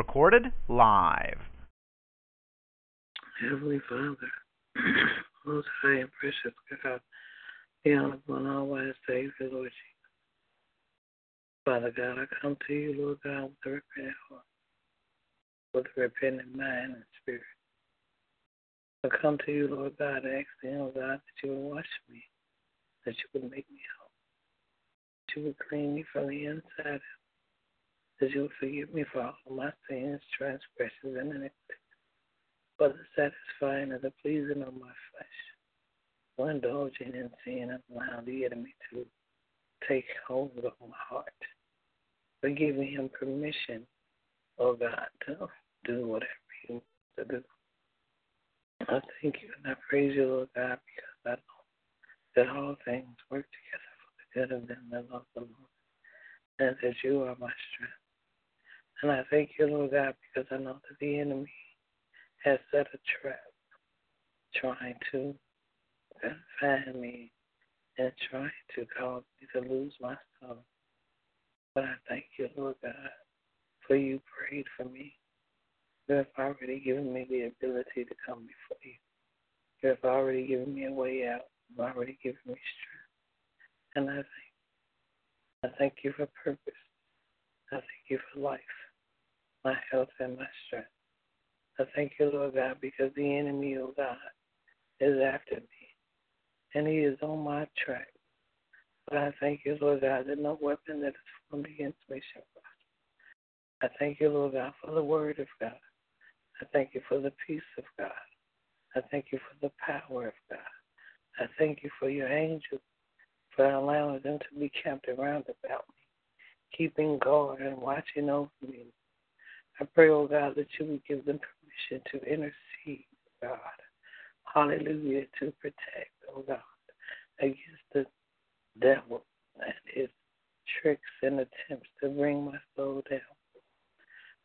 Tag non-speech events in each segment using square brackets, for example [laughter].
Recorded live. Heavenly Father, [clears throat] most high and precious God, the honorable and all wise Savior, Lord Jesus. Father God, I come to you, Lord God, with a repentant heart, with a repentant mind and spirit. I come to you, Lord God, asking, oh God, that you would wash me, that you would make me whole, that you would clean me from the inside out, that you would forgive me for all my sins, transgressions, and iniquities, for the satisfying of the pleasing of my flesh, for indulging in sin and allowing the enemy to take hold of my heart, for giving him permission, oh God, to do whatever he wants to do. I thank you and I praise you, Lord God, because I know that all things work together for the good of them that love the Lord, and that you are my strength. And I thank you, Lord God, because I know that the enemy has set a trap trying to confine me and trying to cause me to lose my soul. But I thank you, Lord God, for you prayed for me. You have already given me the ability to come before you. You have already given me a way out. You've already given me strength. And I thank I thank you for purpose. I thank you for life, my health, and my strength. I thank you, Lord God, because the enemy, oh God, is after me. And he is on my track. But I thank you, Lord God, that no weapon that is formed against me shall prosper. I thank you, Lord God, for the word of God. I thank you for the peace of God. I thank you for the power of God. I thank you for your angels, for allowing them to be kept around about me, keeping guard and watching over me. I pray, oh God, that you would give them permission to intercede, God. Hallelujah, to protect, oh God, against the devil and his tricks and attempts to bring my soul down.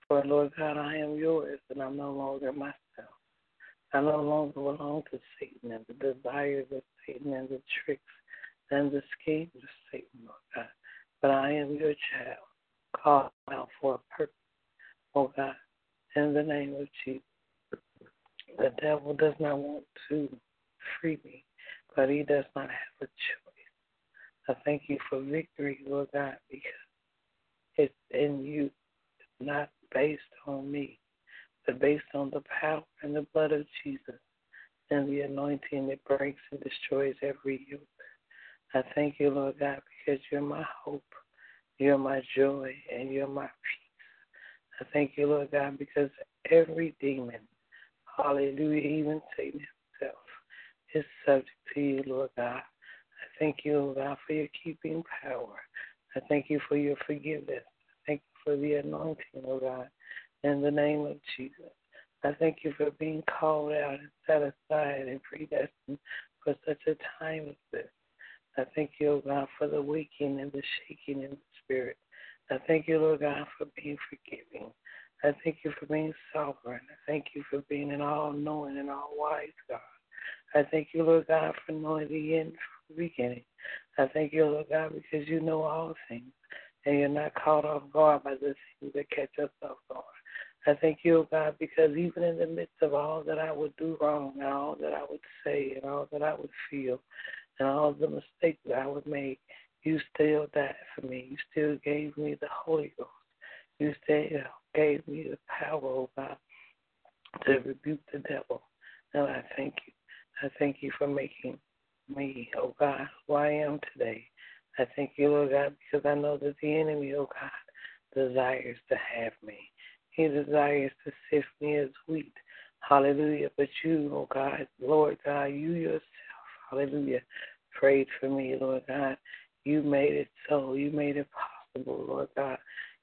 For Lord God, I am yours and I'm no longer myself. I no longer belong to Satan and the desires of Satan and the tricks and the schemes of Satan, Lord God. But I am your child, called out for a purpose, oh God, in the name of Jesus. The devil does not want to free me, but he does not have a choice. I thank you for victory, Lord God, because it's in you, it's not based on me, but based on the power and the blood of Jesus and the anointing that breaks and destroys every yoke. I thank you, Lord God, because you're my hope, you're my joy, and you're my peace. I thank you, Lord God, because every demon, hallelujah, even Satan himself, is subject to you, Lord God. I thank you, Lord God, for your keeping power. I thank you for your forgiveness I thank you for the anointing, oh God, in the name of Jesus. I thank you for being called out and set aside and predestined for such a time as this. I thank you, oh God, for the waking and the shaking in the spirit. I thank you, Lord God, for being forgiving. I thank you for being sovereign. I thank you for being an all knowing and all wise God. I thank you, Lord God, for knowing the end from the beginning. I thank you, Lord God, because you know all things and you're not caught off guard by the things that catch us off guard. I thank you, oh God, because even in the midst of all that I would do wrong, and all that I would say, and all that I would feel, and all the mistakes that I would make, you still died for me. You still gave me the Holy Ghost. You still gave me the power, oh God, to rebuke the devil. And I thank you. I thank you for making me, oh God, who I am today. I thank you, Lord God, because I know that the enemy, oh God, desires to have me. He desires to sift me as wheat. Hallelujah. But you, oh God, Lord God, you yourself, hallelujah, prayed for me, Lord God. You made it so. You made it possible, Lord God.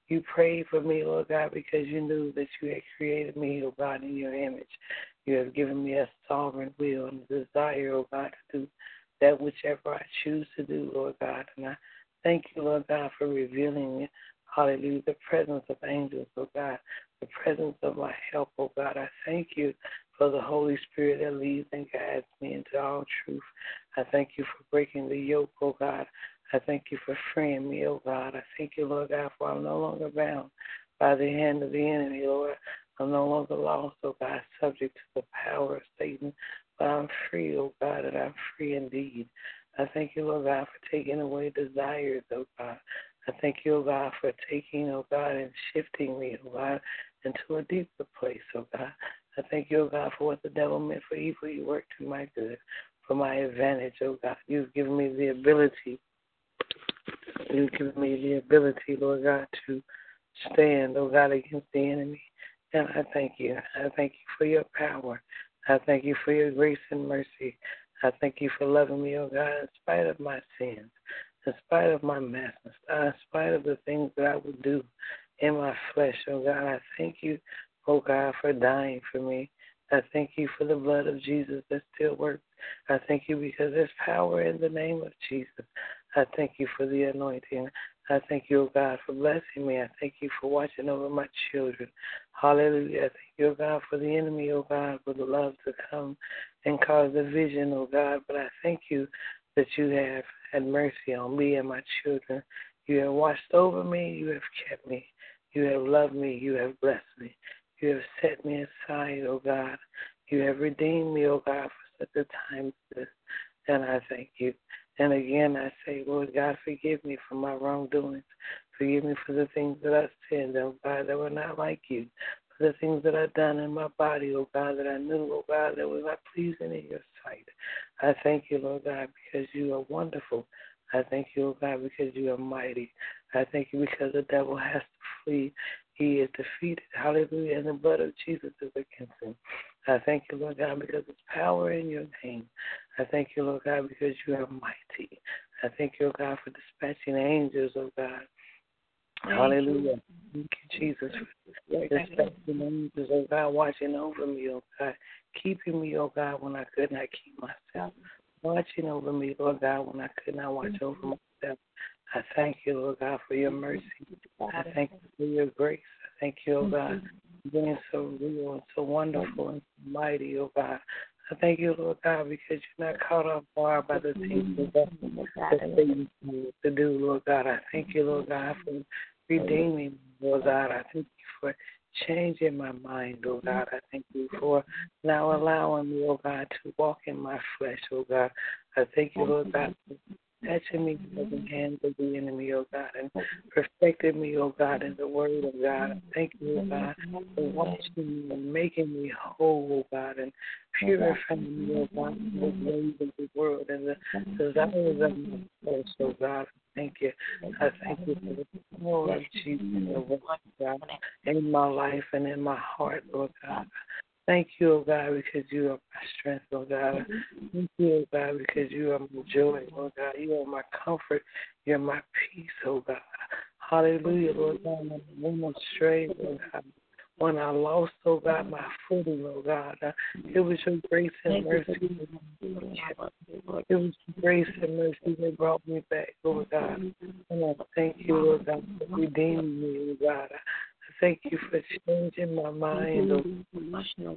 You prayed for me, Lord God, because you knew that you had created me, oh God, in your image. You have given me a sovereign will and a desire, oh God, to do that whichever I choose to do, Lord God. And I thank you, Lord God, for revealing, hallelujah, the presence of angels, oh God, the presence of my help, oh God. I thank you for the Holy Spirit that leads and guides me into all truth. I thank you for breaking the yoke, oh God. I thank you for freeing me, oh God. I thank you, Lord God, for I'm no longer bound by the hand of the enemy, Lord. I'm no longer lost, oh God, subject to the power of Satan, but I'm free, oh God, and I'm free indeed. I thank you, Lord God, for taking away desires, oh God. I thank you, oh God, for taking, oh God, and shifting me, oh God, into a deeper place, oh God. I thank you, oh God, for what the devil meant for evil, you worked to my good, for my advantage, oh God. You've given me the ability, you've given me the ability, Lord God, to stand, oh God, against the enemy. And I thank you. I thank you for your power. I thank you for your grace and mercy. I thank you for loving me, oh God, in spite of my sins, in spite of my mess, uh, in spite of the things that I would do in my flesh, oh God. I thank you, oh God, for dying for me. I thank you for the blood of Jesus that still works. I thank you because there's power in the name of Jesus. I thank you for the anointing. I thank you, oh God, for blessing me. I thank you for watching over my children. Hallelujah. I thank you, oh God, for the enemy, oh God, for the love to come and cause division, oh God. But I thank you that you have had mercy on me and my children. You have watched over me. You have kept me. You have loved me. You have blessed me. You have set me aside, oh God. You have redeemed me, oh God, for such a time as this. And I thank you. And again, I say, Lord God, forgive me for my wrongdoings. Forgive me for the things that I said, oh God, that were not like you. For the things that I've done in my body, oh God, that I knew, oh God, that was not pleasing in your sight. I thank you, Lord God, because you are wonderful. I thank you, oh God, because you are mighty. I thank you because the devil has to flee. He is defeated. Hallelujah. And the blood of Jesus is against him. I thank you, Lord God, because there's power in your name. I thank you, Lord God, because you are mighty. I thank you, Lord God, for dispatching angels, oh God. Thank Hallelujah. You. Thank you, Jesus, for dispatching angels, oh God, watching over me, oh God, keeping me, oh God, when I could not keep myself. Watching over me, Lord God, when I could not watch over myself. I thank you, Lord God, for your mercy. I thank you for your grace. I thank you, oh God, being so real and so wonderful and mighty, oh God. I thank you, Lord God, because you're not caught off guard by the things that you to do, Lord God. I thank you, Lord God, for redeeming, Lord God. I thank you for changing my mind, oh God. I thank you for now allowing me, oh God, to walk in my flesh, oh God. I thank you, Lord God, for touching me from the hands of the enemy, oh God, and perfecting me, oh God, in the word of God. Thank you, oh God, for washing me and making me whole, oh God, and purifying me, oh God, from the ways of the world and the desires of my flesh, oh God. Thank you. I thank you for the power of Jesus, oh God, in my life and in my heart, Lord God. Thank you, oh God, because you are my strength, oh God. Thank you, oh God, because you are my joy, oh God. You are my comfort. You're my peace, oh God. Hallelujah, Lord God. When I'm astray, oh God. When I lost, oh God, my footing, oh God. It was your grace and mercy. It was grace and mercy that brought me back, oh God. And I thank you, Lord God, for redeeming me, oh God. Thank you for changing my mind. Oh,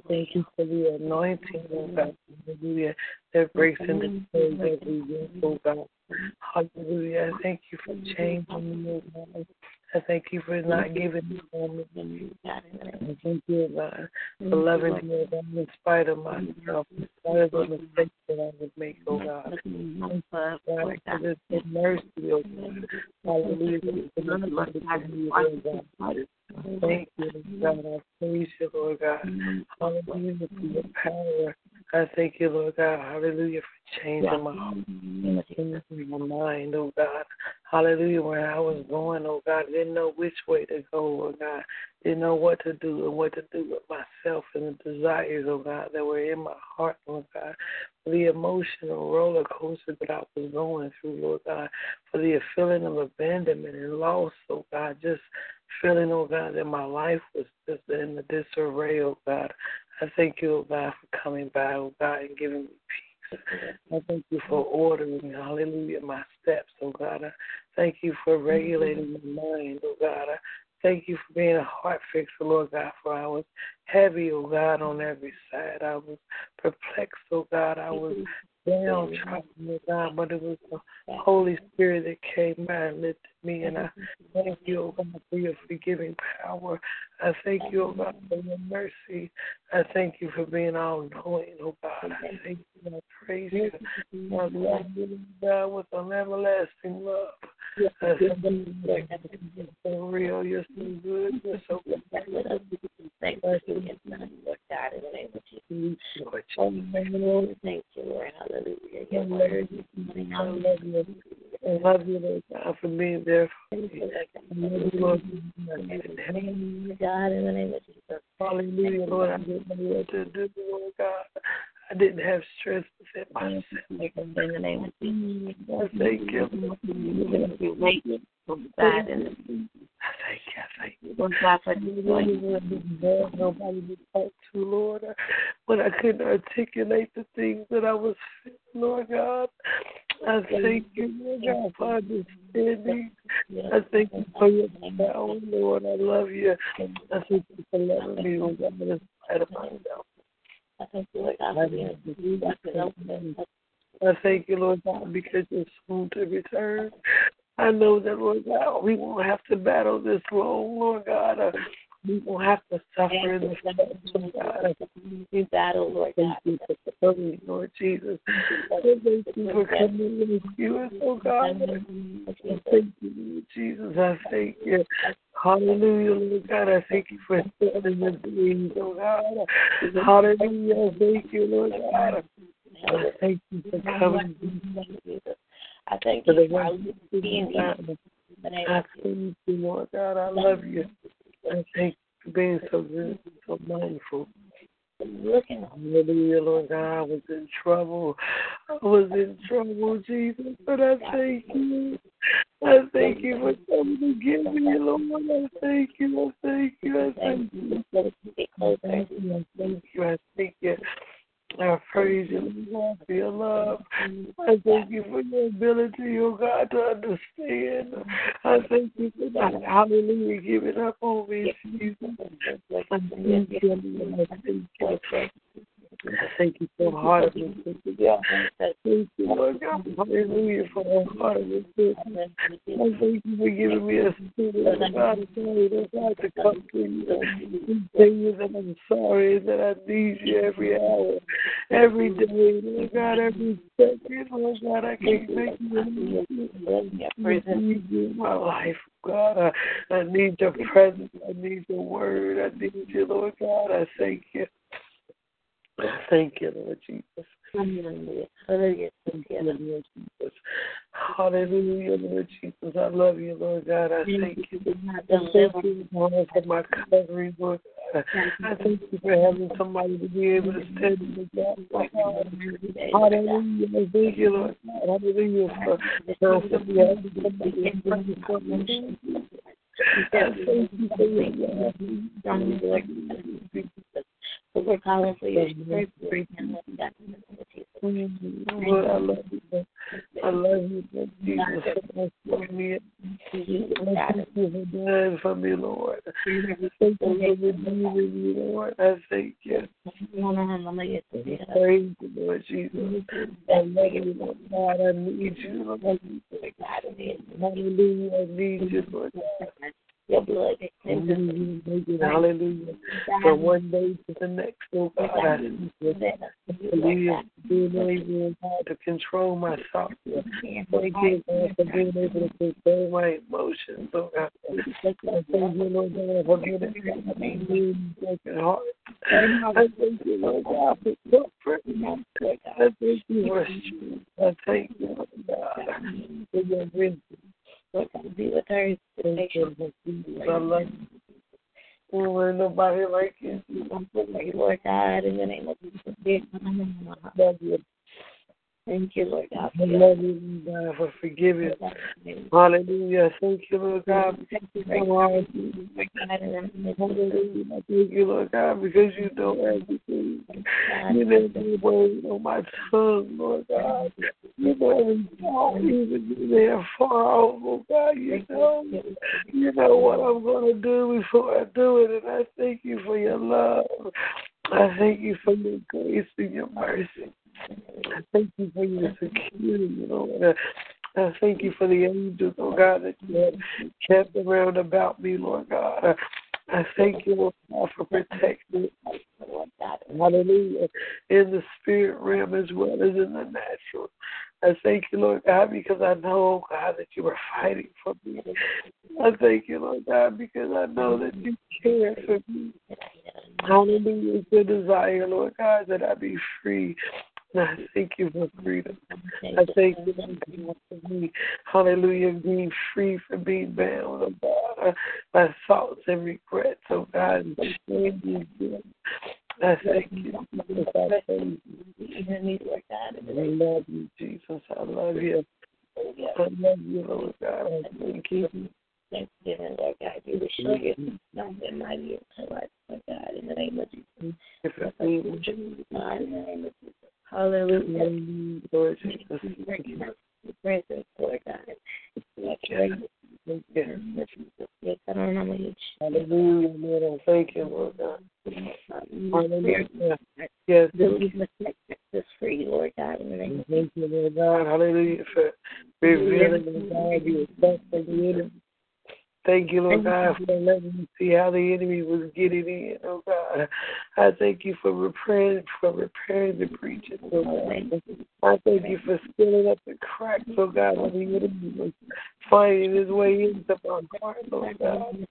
thank you for the anointing, oh God. Hallelujah. That breaks into the every yoke, oh God. Hallelujah. Thank you for changing me, oh God. I thank you for not giving me moment. I thank you, oh God, for loving me, oh God, in spite of myself, in spite of the mistakes that I would make, oh God. Thank you, for mercy, oh God. Hallelujah. Thank you, God. I praise you, Lord God. Hallelujah for your power. I thank you, Lord God. Hallelujah for changing my heart, changing my mind, oh God. Hallelujah. Where I was going, oh God, didn't know which way to go, oh God. Didn't know what to do and what to do with myself and the desires, oh God, that were in my heart, oh God. For the emotional roller coaster that I was going through, Lord God. For the feeling of abandonment and loss, oh God. Just feeling, oh God, that my life was just in the disarray, oh God. I thank you, oh God, for coming by, oh God, and giving me peace. Mm-hmm. I thank you for ordering, hallelujah, my steps, oh God. I thank you for regulating mm-hmm. my mind, oh God. I thank you for being a heart fixer, Lord God, for I was heavy, oh God, on every side. I was perplexed, oh God. I was mm-hmm. Down trying, oh God, but it was the Holy Spirit that came by and lifted me. And I thank you, oh God, for your forgiving power. I thank you, oh God, for your mercy. I thank you for being all knowing, oh God. I thank you. I praise you. I love you, God, with an everlasting love. You so real. You're so good. You're so good. Thank you, Lord God, in the name of Jesus. Lord, thank you, Lord. Hallelujah. Your word morning. I love you. I love you, Lord God, for being there for me. You, Lord. God, in the name of Jesus. Hallelujah, Lord. I didn't know what to do, Lord God. I didn't have strength to set myself. In the name of Jesus. I thank you. We wait for God in I thank you. I thank you. Lord God for this Nobody to talk to, Lord. When I couldn't articulate the things that I was feeling, Lord God. I thank you, Lord God, for understanding. I thank you for your power, Lord. I love you. I thank you for loving me, Lord God, in spite of myself. I thank you, Lord God, for being I thank you, Lord God, because you're soon to return. I know that, Lord God, we won't have to battle this long, Lord God. We won't have to suffer in God. We battle, oh, Lord God. Thank you for coming, Lord Jesus. Thank you for coming and rescue us, oh God. Thank you, Lord Jesus. I thank you. Hallelujah, Lord God. I thank you for setting the dreams, oh God. Hallelujah. Thank you, Lord God. I thank you for coming. I thank you for being here. I thank you, Lord God. I love you. I thank you for being so good, so mindful. Hallelujah, Lord God. I was in trouble. I was in trouble, Jesus. But I thank you. I thank you for coming to get me, Lord. I thank you. I thank you. I thank you. I thank you. I thank you. I thank you. I praise you, Lord, for your love. I thank you for your ability, oh God, to understand. I thank you for that. Hallelujah, giving up on me, Jesus. I thank you. I thank you. Thank for heart of thank you, Lord God. Hallelujah, for a heart of repentance. I thank you for giving me a spirit of God, Lord God, to come to you and tell you that I'm sorry that I need you every hour, every day, Lord God, every second, Lord God, I can't make you I need you in my life, oh God. I, I need your presence. I need your word. I need you, Lord God. I thank you. [laughs] Thank you, Lord Jesus. Hallelujah. Hallelujah. Hallelujah, Jesus. Hallelujah, Lord Jesus. I love you, Lord God. I thank you. I thank you Lord, for my covering, Lord God. I thank you for having somebody to be able to stand in the gap. Hallelujah. I thank you, Lord God. Hallelujah. For somebody somebody in front of me. I thank you for your love. We're calling for your to bring him, Lord God, in the name of Jesus. Lord, I love you. I love you, Lord Jesus. So much for me. Thank you for dying for me, Lord. Thank you for redeeming me, Lord. I thank you. Hallelujah. Praise you, Lord Jesus. I love you, Lord God. I need you, Lord. Hallelujah. I need you, Lord God. Your blood that cleanses Hallelujah. Hallelujah. From one day to the next, oh God, I. Hallelujah. Being able oh to control my thoughts. Thank you, God, for being able to control my emotions, oh God. Thank you, Lord God, for being able to being broken heart. I thank you, Lord God, for comfort. I thank you strength. I thank you, Lord God, for your wisdom. Lord God, be with her. Thank you, Jesus. I love. There ain't nobody like you. Lord God, in the name of Jesus. Thank you, Lord God. I love you, God, for forgiving. Hallelujah. Thank you, Lord God. Thank you, Lord God, in the name of Hallelujah. I Thank you, Lord God, because you know everything. You know the word on my tongue, Lord God. You know every thought, even there far off, oh God. You know, you know what I'm going to do before I do it, and I thank you for your love. I thank you for your grace and your mercy. I thank you for your security, Lord. I thank you for the angels, oh God, that you have kept around about me, Lord God. I thank you, Lord God, for protecting. Hallelujah. In the spirit realm as well as in the natural. I thank you, Lord God, because I know, oh God, that you are fighting for me. I thank you, Lord God, because I know that you care for me. Hallelujah. It's your desire, Lord God, that I be free. [laughs] I thank you for freedom. I thank you for me. Hallelujah. Being free from being bound, oh God, by thoughts and regrets, oh God. I thank you. I thank you. I love you, Jesus. I love you. I love you, Lord God. I thank you. Thanksgiving, Lord God. You will show yourself strong and mighty in her life, Lord God, in the name of Jesus. In the name of Jesus. Hallelujah. Lord Jesus. Presence, Lord God. Yes, I don't know you Hallelujah, Lord. Thank you, Lord God. Hallelujah. Yes. Believe us free, Lord God, in the name Thank you, Lord God. Hallelujah for revealing, Lord God, the effects of the enemy. Thank you, Lord God, for letting me see how the enemy was getting in, oh God. I thank you for repairing for repairing the breaches, oh God. I thank you for sealing up the cracks, oh God, when the enemy was finding his way into my heart, Lord God.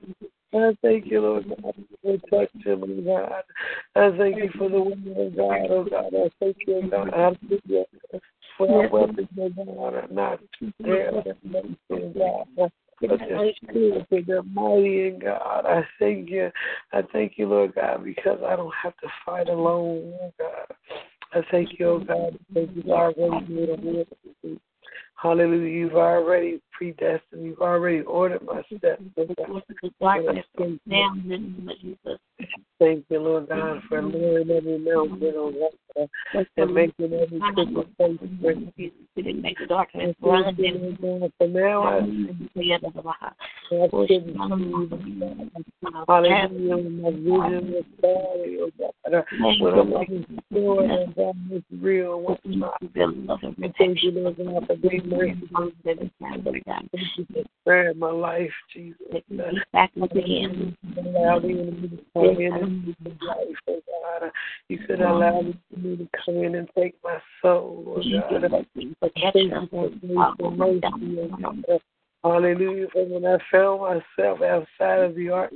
I thank you, Lord God, for protection, Lord God. I thank you for the woman of oh God, oh God. I thank you, oh God. Hallelujah. For our weapons, oh God, are not there, oh The spirit of the mighty in God. I thank you. I thank you, Lord God, because I don't have to fight alone, God. I thank you, oh God, because you've already made a will. Hallelujah. You've already predestined. You've already ordered my steps. Thank you, Lord God, for lowering every mountain on that and making every crooked place straight. Make the darkness For now, I Hallelujah. My vision is cloudy, oh God. What I'm looking for, oh God, is real. What's not? I thank you, Lord God, for being sparing my life, Jesus. Back again. Allow the to come in and life, oh God. You could allow me to come in and take my soul. Hallelujah. For when I found myself outside of the ark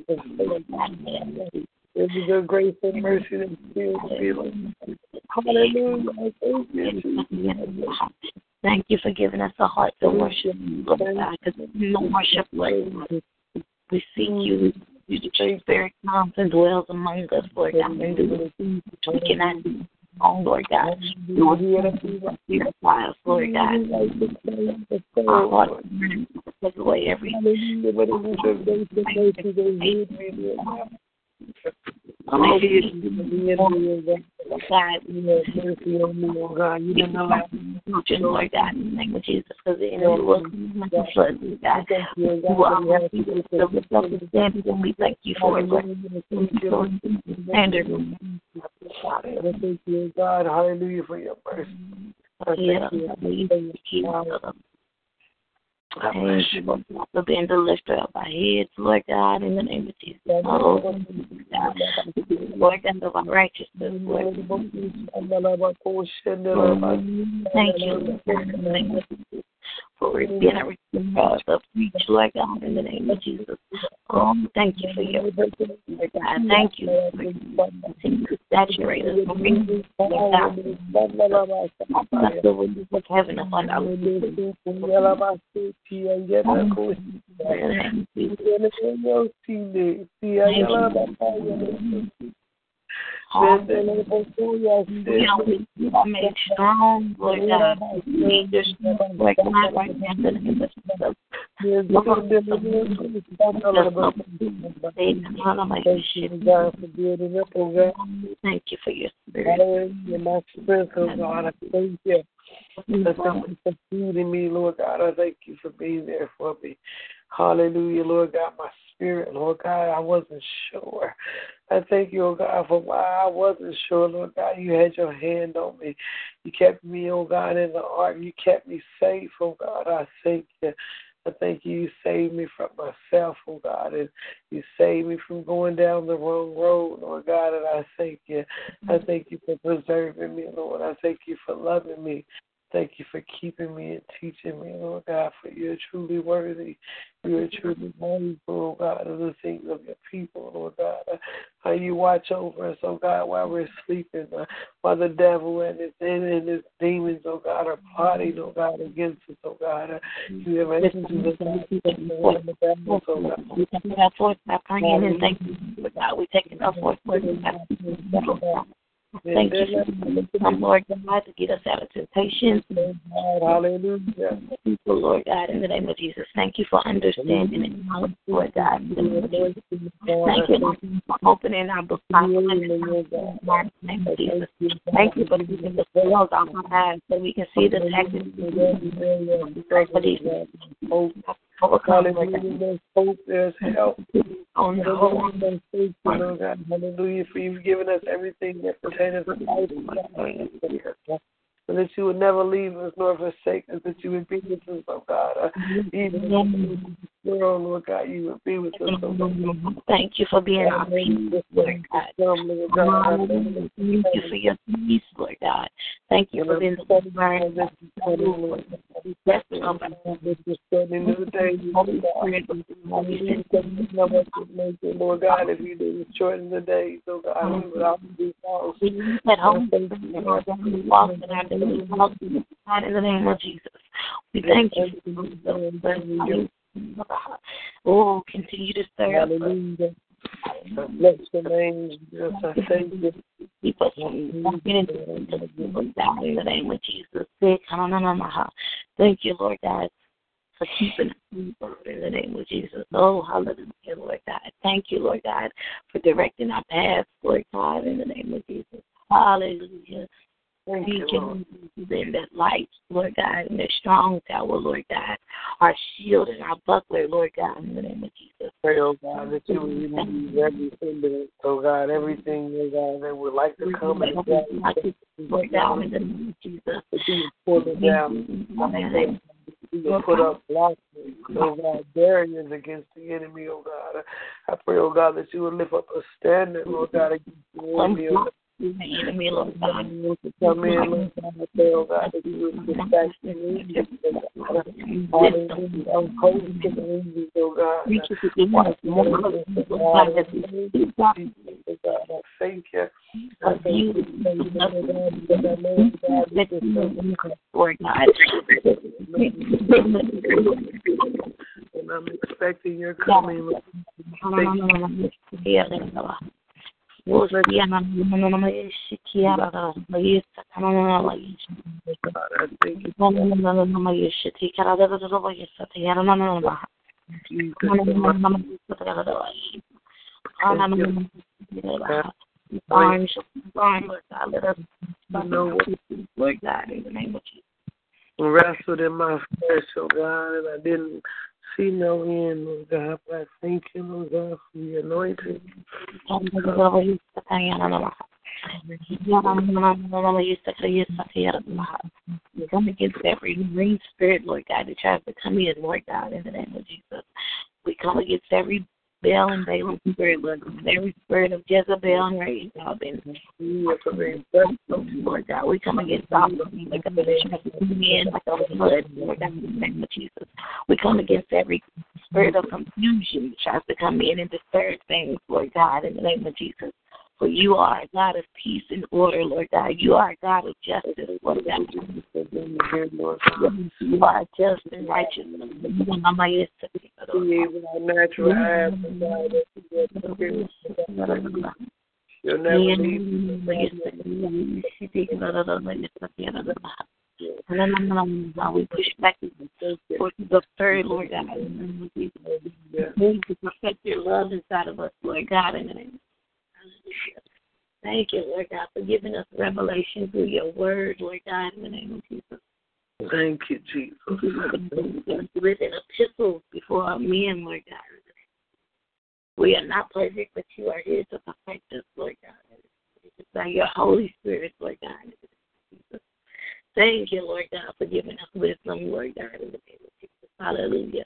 it was your grace and mercy that still feeling. Hallelujah. Thank you. Thank you for giving us a heart to worship you, Lord God, because no worship like we seek you. You the spirit comes and dwells among us, Lord God. And do we cannot do. Oh, Lord God. You are here to purify us, Lord God. Our heart take away every. God, God, you didn't allow Lord God, in the name of Jesus, because the enemy will come like a flood, God. You will have people to lift up the and we thank you for it, Lord. Standard. Thank you, God. Hallelujah for your mercy. Yeah, Thank you, Lord God, for being the lifter of our heads, Lord God, in the name of Jesus. Oh. Lord God of our righteousness, Lord. Thank you, Lord God, in the name of Jesus, for being a of Lord God, in the name of Jesus. Oh, thank you for your Lord God. Thank you for continuing to saturate us, Lord God. Bless the windows of heaven upon our Strong, now in the name of Thank you for your spirit. Hallelujah, my God, thank you for feeding me, Lord God. I thank you for being there for me. Hallelujah, Lord God, my spirit, Lord God, I wasn't sure. I thank you, oh God, for why I wasn't sure, Lord God. You had your hand on me. You kept me, oh God, in the ark. You kept me safe, oh God. I thank you. I thank you. You saved me from myself, oh God, and you saved me from going down the wrong road, Lord God. And I thank you. I mm. thank you for preserving me, Lord. I thank you for loving me. Thank you for keeping me and teaching me, Lord God, for you're truly worthy. You are truly mindful, oh God, of the things of your people, Lord God. How you watch over us, oh God, while we're sleeping, uh, while the devil and his and his demons, oh God, are plotting, oh God, against us, oh God. Uh, you have answered to the battles, oh God. We take up forth by praying and thank you, God. We take up forth, God. Thank you for Lord God, to get us out of temptation. Hallelujah. People, Lord God, in the name of Jesus. Thank you for understanding and knowledge, Lord God. In the name of Jesus. Thank you for opening our book in the name of Jesus. Thank you for keeping the scales off our eyes so we can see the tactics Hallelujah. There's hope, there's help. On the whole, hallelujah, for you've given us everything that pertains to life. And that you would never leave us nor forsake us, that you would be with us, oh God. Uh, even world, Lord God, you would be with us, oh God. Thank you for being our peace, Lord God. Thank you for your peace, Lord God. Thank you for being the Lord God. Bless the Lord God, if you didn't shorten the days, oh God, we would all be lost. At home, walk in our daily walk, God, in the name of Jesus. We thank you. [laughs] Oh, continue to serve. Hallelujah. Bless your name, Jesus. I thank you. Keep us walking into in the name of Jesus. Thank you, Lord God, for keeping us in the name of Jesus. Oh, hallelujah, Lord God. Thank you, Lord God, for directing our paths, Lord God, in the name of Jesus. Hallelujah. Thank We you, can Lord. in that light, Lord God, in that strong tower, Lord God, our shield and our buckler, Lord God, in the name of Jesus. Pray, oh God, that you would remove every hindrance, oh God, everything, oh God, that would like to come and Lord God, in the name of Jesus. that you would pull it down. You put up blocks, oh God, barriers against the enemy, oh God. I pray, oh God, that you would lift up a standard, Lord God, against the enemy, oh God. The enemy, Lord God. Come in, Lord God, I pray, God, that you would dispatch the angels, oh God. Hallelujah. I'm holding to the angels, oh God. Thank you for giving us more Lord God, that we see God God, I thank you. I of thank you, you, thank you, Lord God, because I know, God, that this is you, Lord God. and I'm expecting your coming. Lord. God, I thank you, Arms, arms, God, let us know what God, in the name of Jesus. wrestled in my flesh, oh God, and I didn't see no end, Lord God. But I thank you, oh Lord God, for the anointing. We come against every marine spirit, Lord God, that tries to come in, Lord God, in the name of Jesus. We come against every Baal and Balaam spirit, Lord God. Every spirit of Jezebel and Rahab and Lord God, we come against all of them. Like a in like a flood, Lord God, in the name of Jesus. We come against every spirit of confusion that tries to come in and disturb things, Lord God, in the name of Jesus. For you are a God of peace and order, Lord God. You are a God of justice, Lord God. You are just and righteous. You'll never leave. We push back for the third, Lord God. Please perfect your love inside of us, Lord God, in the name Thank you, Lord God, for giving us revelation through your word, Lord God, in the name of Jesus. Thank you, Jesus. Written epistles before our men, Lord God. We are not perfect, but you are here to perfect us, Lord God. By your Holy Spirit, Lord God. Thank you, Lord God, for giving us wisdom, Lord God, in the name of Jesus. Hallelujah.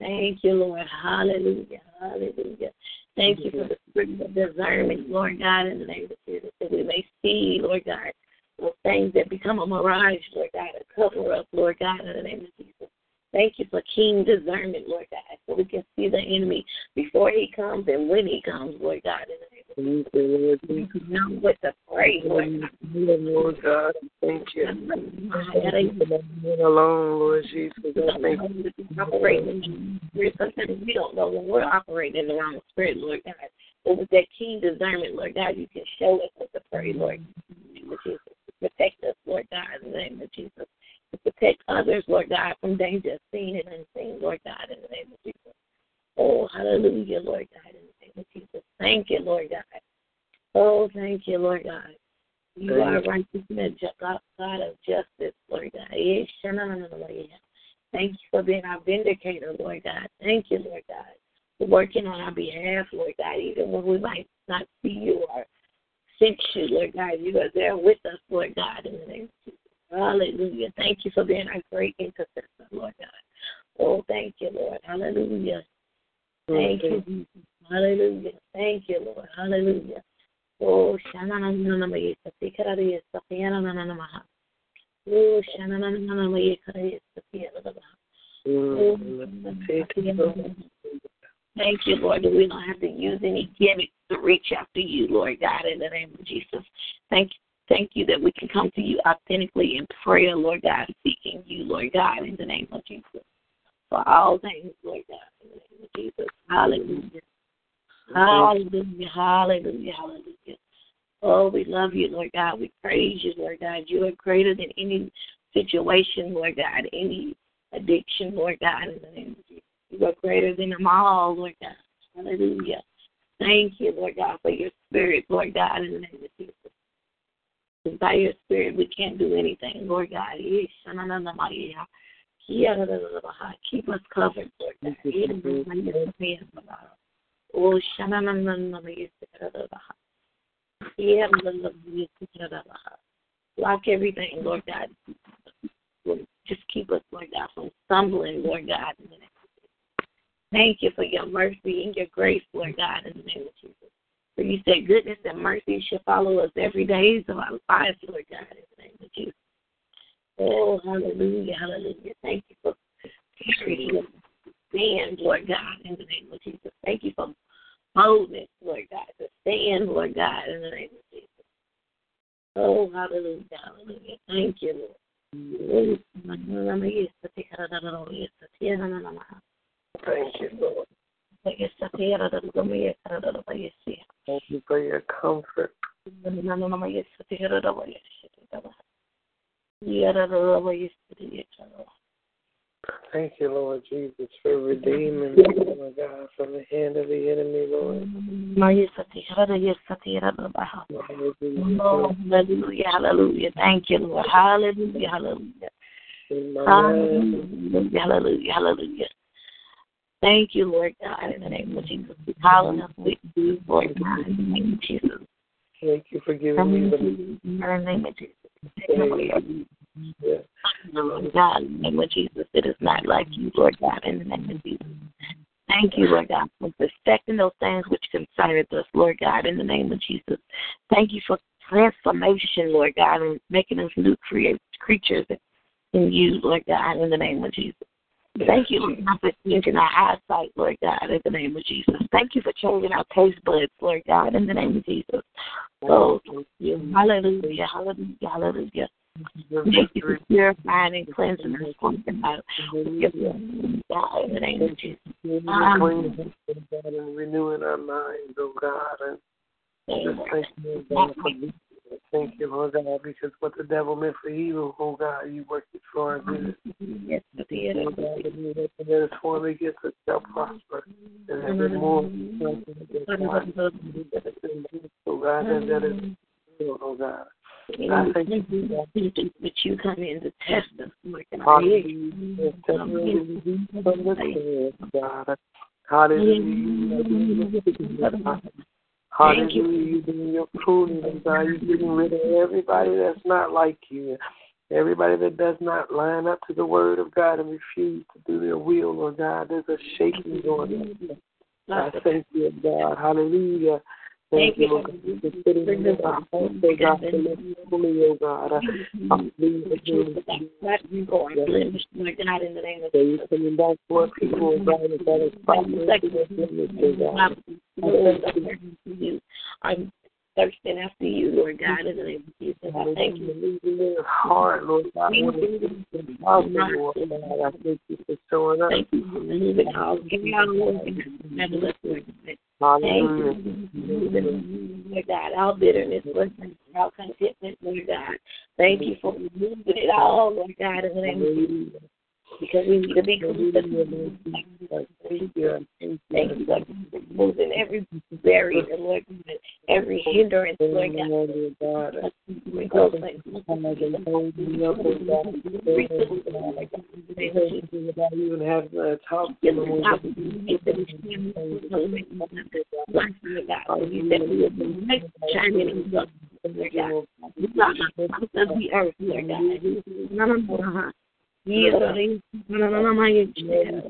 Thank you, Lord. Hallelujah. Hallelujah. Thank you for the spirit of discernment, Lord God, in the name of Jesus, that we may see, Lord God, those things that become a mirage, Lord God, and cover up, Lord God, in the name of Jesus. Thank you for keen discernment, Lord God, so we can see the enemy before he comes and when he comes, Lord God, in the name of Thank you, Lord. Jesus. Know what to pray, Lord God. Lord God, thank you. For alone, Lord Jesus. I thank you. Operating sometimes we don't know when we're operating in the wrong spirit, Lord God. But with that keen discernment, Lord God, you can show us what to pray, Lord. In the name of Jesus. Protect us, Lord God, in the name of Jesus. To protect others, Lord God, from danger seen and unseen, Lord God, in the name of Jesus. Oh, hallelujah, Lord God, in the name of Jesus. Thank you, Lord God. Oh, thank you, Lord God. You are righteousness, God, of justice, Lord God. Eh, thank you for being our vindicator, Lord God. Thank you, Lord God, for working on our behalf, Lord God, even when we might not see you or sense you, Lord God. You are there with us, Lord God, in the name of Jesus. Hallelujah. Thank you for being our great intercessor, Lord God. Oh, thank you, Lord. Hallelujah. Thank you, Hallelujah. Thank you, Lord. Hallelujah. Oh. Oh, maha. Oh, thank you, Lord, that we don't have to use any gimmicks to reach after you, Lord God, in the name of Jesus. Thank you. Thank you that we can come to you authentically in prayer, Lord God, seeking you, Lord God, in the name of Jesus. For all things, Lord God, in the name of Jesus. Hallelujah. Hallelujah, hallelujah, hallelujah. Oh, we love you, Lord God. We praise you, Lord God. You are greater than any situation, Lord God, any addiction, Lord God, in the name of Jesus. You are greater than them all, Lord God. Hallelujah. Thank you, Lord God, for your spirit, Lord God, in the name of Jesus. Because by your spirit, we can't do anything, Lord God. Eh, keep us covered, Lord God. Oh, Block everything, Lord God. Just keep us, Lord God, from stumbling, Lord God. Thank you for your mercy and your grace, Lord God, in the name of Jesus. For you said goodness and mercy should follow us every day of our lives, Lord God, in the name of Jesus. Oh, hallelujah, hallelujah. Thank you for carrying stand, Lord God, in the name of Jesus. Thank you for boldness, Lord God, to stand, Lord God, in the name of Jesus. Oh, hallelujah, hallelujah. Thank you, Lord. Thank you, Lord. Thank you for your comfort. Thank you, Lord Jesus, for redeeming me, Lord God, from the hand of the enemy, Lord. Hallelujah, hallelujah. Thank you, Lord. Hallelujah, hallelujah. Hallelujah, hallelujah, hallelujah. Thank you, Lord God, in the name of Jesus. We call us with you, Lord God, in the name of Jesus. Thank you for giving me the In the name of Jesus. yeah. Lord God, in the name of Jesus. It is not like you, Lord God, in the name of Jesus. Thank you, Lord God, for perfecting those things which concerneth us, Lord God, in the name of Jesus. Thank you for transformation, Lord God, and making us new create creatures in you, Lord God, in the name of Jesus. Thank you, Lord God, for changing our eyesight, Lord God, in the name of Jesus. Thank you for changing our taste buds, Lord God, in the name of Jesus. Oh, thank you. Hallelujah, hallelujah, hallelujah. Thank you for purifying and cleansing us, Lord God. God, in the name of Jesus. Um, renewing our minds, oh God. And just thank you, for Thank you, Lord God, because what the devil meant for evil, oh God, you worked it for our good. Yes, dear. Oh God, that is formed against us shall prosper. And mm-hmm. that is more oh God, and that is mm-hmm. oh God. I thank you, God. But you come in to test us, Lord Hallelujah. God. Hallelujah. Hallelujah. You're doing your pruning, uh, God. You're getting rid of everybody that's not like you. Everybody that does not line up to the word of God and refuse to do their will, Lord God, there's a shaking going on. I thank you, God. Hallelujah. Thank you, Lord. God, for sitting our hearts, God, to live fully, oh God. Hallelujah. Lord God, in the name of So you're coming back for people, oh God, that is fighting, oh God. you. I'm thirsting after you, Lord God, in the name of Jesus. I thank you. Hard, Lord God. when it's impossible, Lord God. I thank you for showing up. Thank you for moving all. Give me all Lord God. You, Lord God. All bitterness, Lord. All contentment, Lord God. Thank you for removing it all, Lord God, in the name of Jesus. Because we need to be consistent. Thank you, Lord, for removing every barrier, Lord every hindrance, Lord God. We go like even having a talk to them. the Lord God.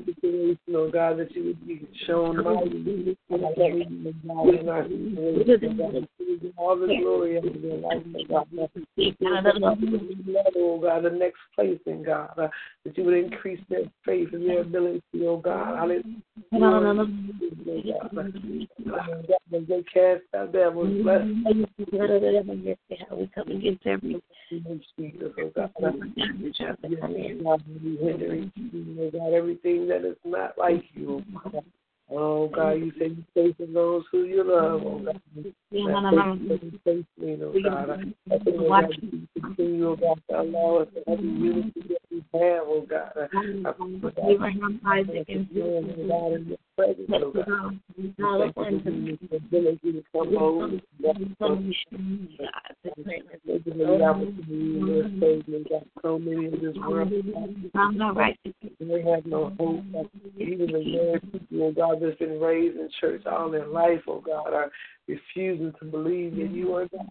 Situation, oh God, that you would be shown mighty. All the glory of your life, oh God. The next place in God, that you would increase their faith and their ability, oh God. Hallelujah. They cast out devils, bless we come against every oh God. God, you hindering, oh God, everything that is not like you. Oh God, you say you faith in those who you love, oh God. That faith, faith, oh God. I think oh you continue, oh God, to allow us to have unity have, oh God. Abraham, Isaac, and oh God, in your presence, oh God. Thank you for the ability to come home. So many in this world, they have no hope. Even the young people, oh God, that's been raised in church all their life, oh God, are refusing to believe that you are God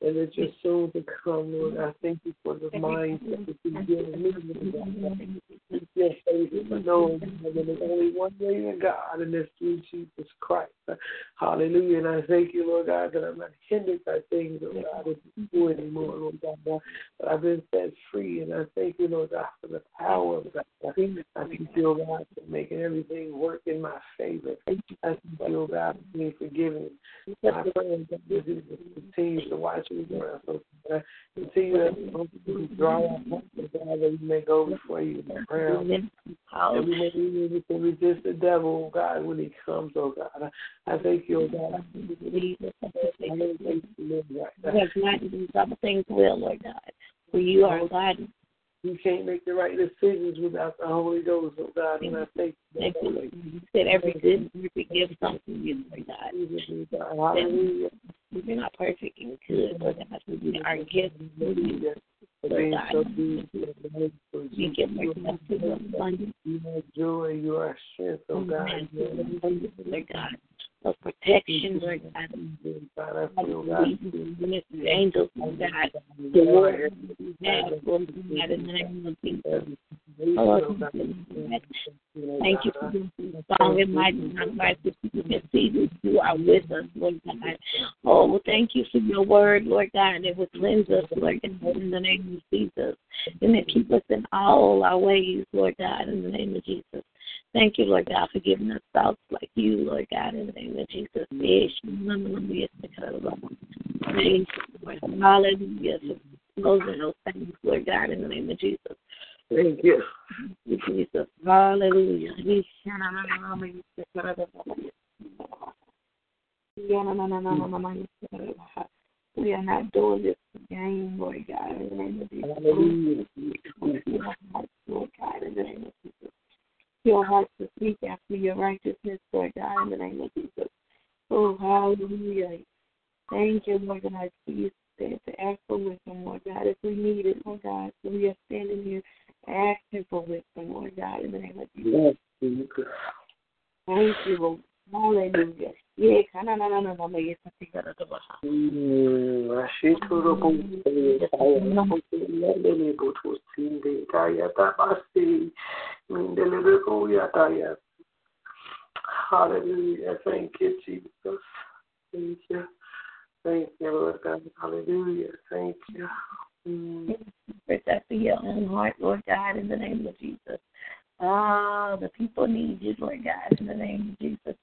and that you're soon to come, Lord. I thank you for the mindset that you've given me, Lord. Your faith in knowing that there's only one living God, and that's through Jesus Christ. Hallelujah. And I thank you, Lord God, that I'm not hindered by things, Lord God, you do anymore, Lord God. But I've been set free, and I thank you, Lord God, for the power of God. I thank you, Lord God, for making everything work in my favor. I thank you, Lord God, for being. I pray that you continue to watch me around. So continue to draw our hearts, God, that we may go before you in And we may be able to resist the devil, oh God, when he comes, oh God. I thank you, oh God. I thank you, Lord God. Because not do some things well, Lord God. For you are oh, God. You can't make the right decisions without the Holy Ghost, oh God. And I thank you. Thank you. You said every good every gift comes from you, Lord God. Hallelujah. We're not perfect and good, Lord God. We are gifts. For being so beautiful. We give ourselves to the You are joy, you are strength, oh God. Lord God. Of protection, Lord God. God, I feel God. The angels, Lord God. The Lord in the name of Jesus. Lord, thank you for this song in my life that you can see that you are with us, Lord God. Oh, thank you for your word, Lord God, that would cleanse us, Lord God, in the name of Jesus. And it keep us in all our ways, Lord God, in the name of Jesus. Thank you, Lord God, for giving us thoughts like you, Lord God, in the name of Jesus. Hallelujah. Those are those things, Lord God, in the name of Jesus. Thank you. Jesus. Hallelujah. We are not doing this again, Lord God, in the name of Jesus. Hallelujah. Lord God, in the name of Jesus. Your heart to seek after your righteousness, Lord God, in the name of Jesus. Oh, hallelujah. Thank you, Lord God, for to ask for wisdom, Lord God, if we need it, Lord God. So we are standing here asking for wisdom, Lord God, in the name of Jesus. Thank you, Lord. I to to. Hallelujah. Thank you, Jesus. Thank you. Thank you, Lord God. Hallelujah. Thank you. Mm. It's after your own heart, Lord God, in the name of Jesus. Oh, the people need you, Lord God, in the name of Jesus.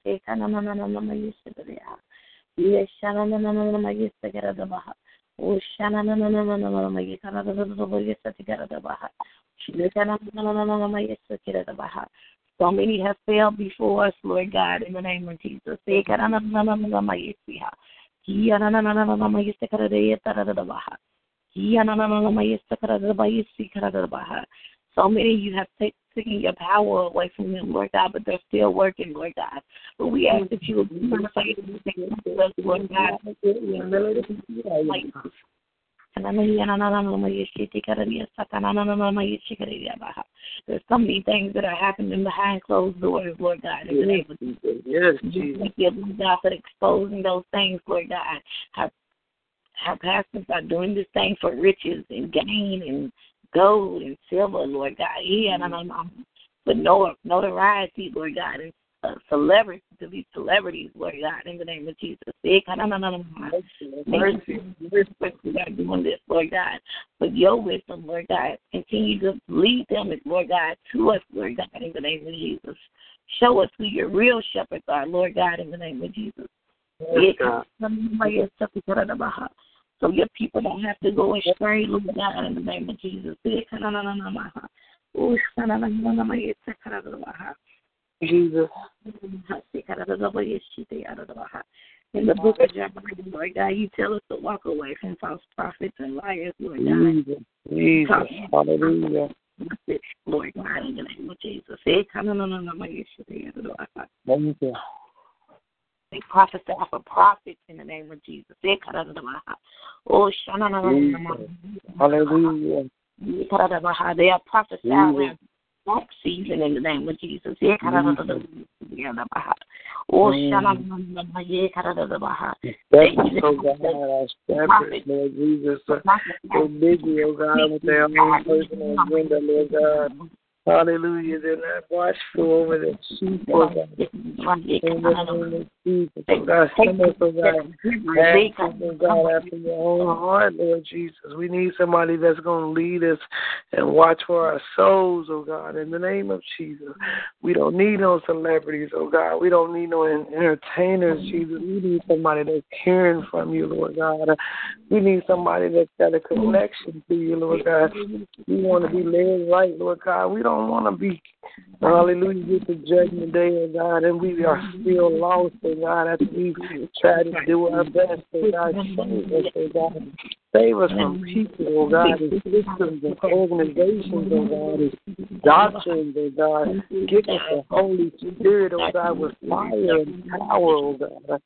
So many have failed before us, Lord God, in the name of Jesus. So many you have t- taken your power away from them, Lord God, but they're still working, Lord God. But we ask that you would be merciful to Lord God there's so many things that are happening behind closed doors, Lord God. In the name of Jesus. Yes, Jesus. Thank you, Lord God, for exposing those things, Lord God. How, how pastors are doing this thing for riches and gain and gold and silver, Lord God. Yeah. But no notoriety, Lord God, and celebrity to be celebrities, Lord God, in the name of Jesus. Mercy, we are doing this, Lord God. But your wisdom, Lord God, continue to lead them, Lord God, to us, Lord God, in the name of Jesus. Show us who your real shepherds are, Lord God, in the name of Jesus. God. [laughs] So your people don't have to go astray, Lord God, in the name of Jesus. Jesus. In the book of Jeremiah, Lord God, you tell us to walk away from false prophets and liars, Lord God. Jesus. Hallelujah. Lord God, in the name of Jesus. Thank you. They prophesy for prophets in the name of Jesus. Oh, Hallelujah. They are prophesying black season in the name of Jesus. Oh, Shepherds, oh God, Lord Jesus, are so busy, oh God, with their own personal agenda, Lord God. Hallelujah. They're not watchful over their sheep, oh God. In the name of Jesus, oh God, send us, oh God, asking, oh God, after your own heart, Lord Jesus. We need somebody that's going to lead us and watch for our souls, oh God, in the name of Jesus. We don't need no celebrities, oh God. We don't need no entertainers, Jesus. We need somebody that's hearing from you, Lord God. We need somebody that's got a connection to you, Lord God. We want to be led right, Lord God. We don't want to be, hallelujah, get the judgment day, oh God, and we are still lost, oh God, after we try to do our best, oh God. Save us, oh God. Save us from people, oh God, and systems and organizations, oh God, and doctrines, oh God. Give us the Holy Spirit, oh God, with fire and power, oh God.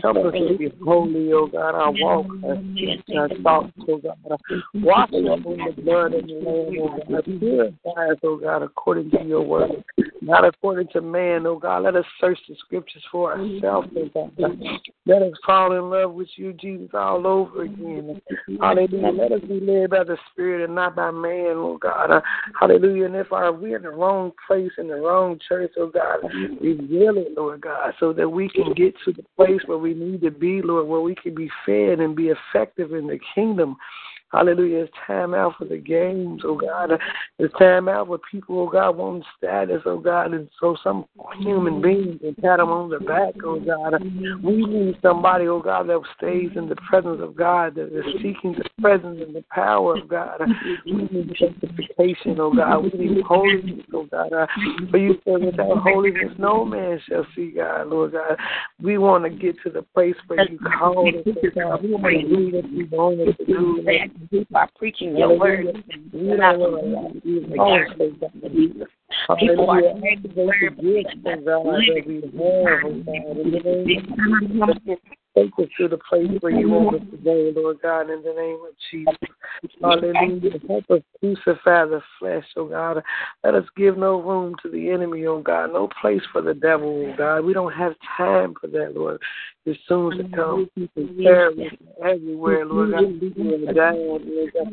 Help us to be holy, oh God, our walk, our speech, thoughts, oh God. Wash us in the blood of the Lamb, oh God. Purify us, oh God, according to your word, not according to man, oh God. Let us search the scriptures for ourselves, oh. Let us fall in love with you, Jesus, all over again. Hallelujah. Let us be led by the Spirit and not by man, Lord God. Hallelujah. And if our, we're in the wrong place, in the wrong church, oh God, reveal it, Lord God, so that we can get to the place where we need to be, Lord, where we can be fed and be effective in the kingdom. Hallelujah. It's time out for the games, oh God. It's time out for people, oh God, wanting status, oh God. And so some human beings can pat them on the back, oh God. We need somebody, oh God, that stays in the presence of God, that is seeking the presence and the power of God. We need sanctification, oh God. We need holiness, oh God. For you said without holiness, no man shall see God, Lord God. We want to get to the place where you called us, oh God. We want to do what you want us to do people are preaching your word. Oh people are Take us to the place where you want us to Lord God, in the name of Jesus. Hallelujah. Help us crucify the flesh, oh God. Let us give no room to the enemy, oh God. No place for the devil, oh God. We don't have time for that, Lord. As soon as it comes, people terrorists everywhere, Lord God. People are dying, Lord God.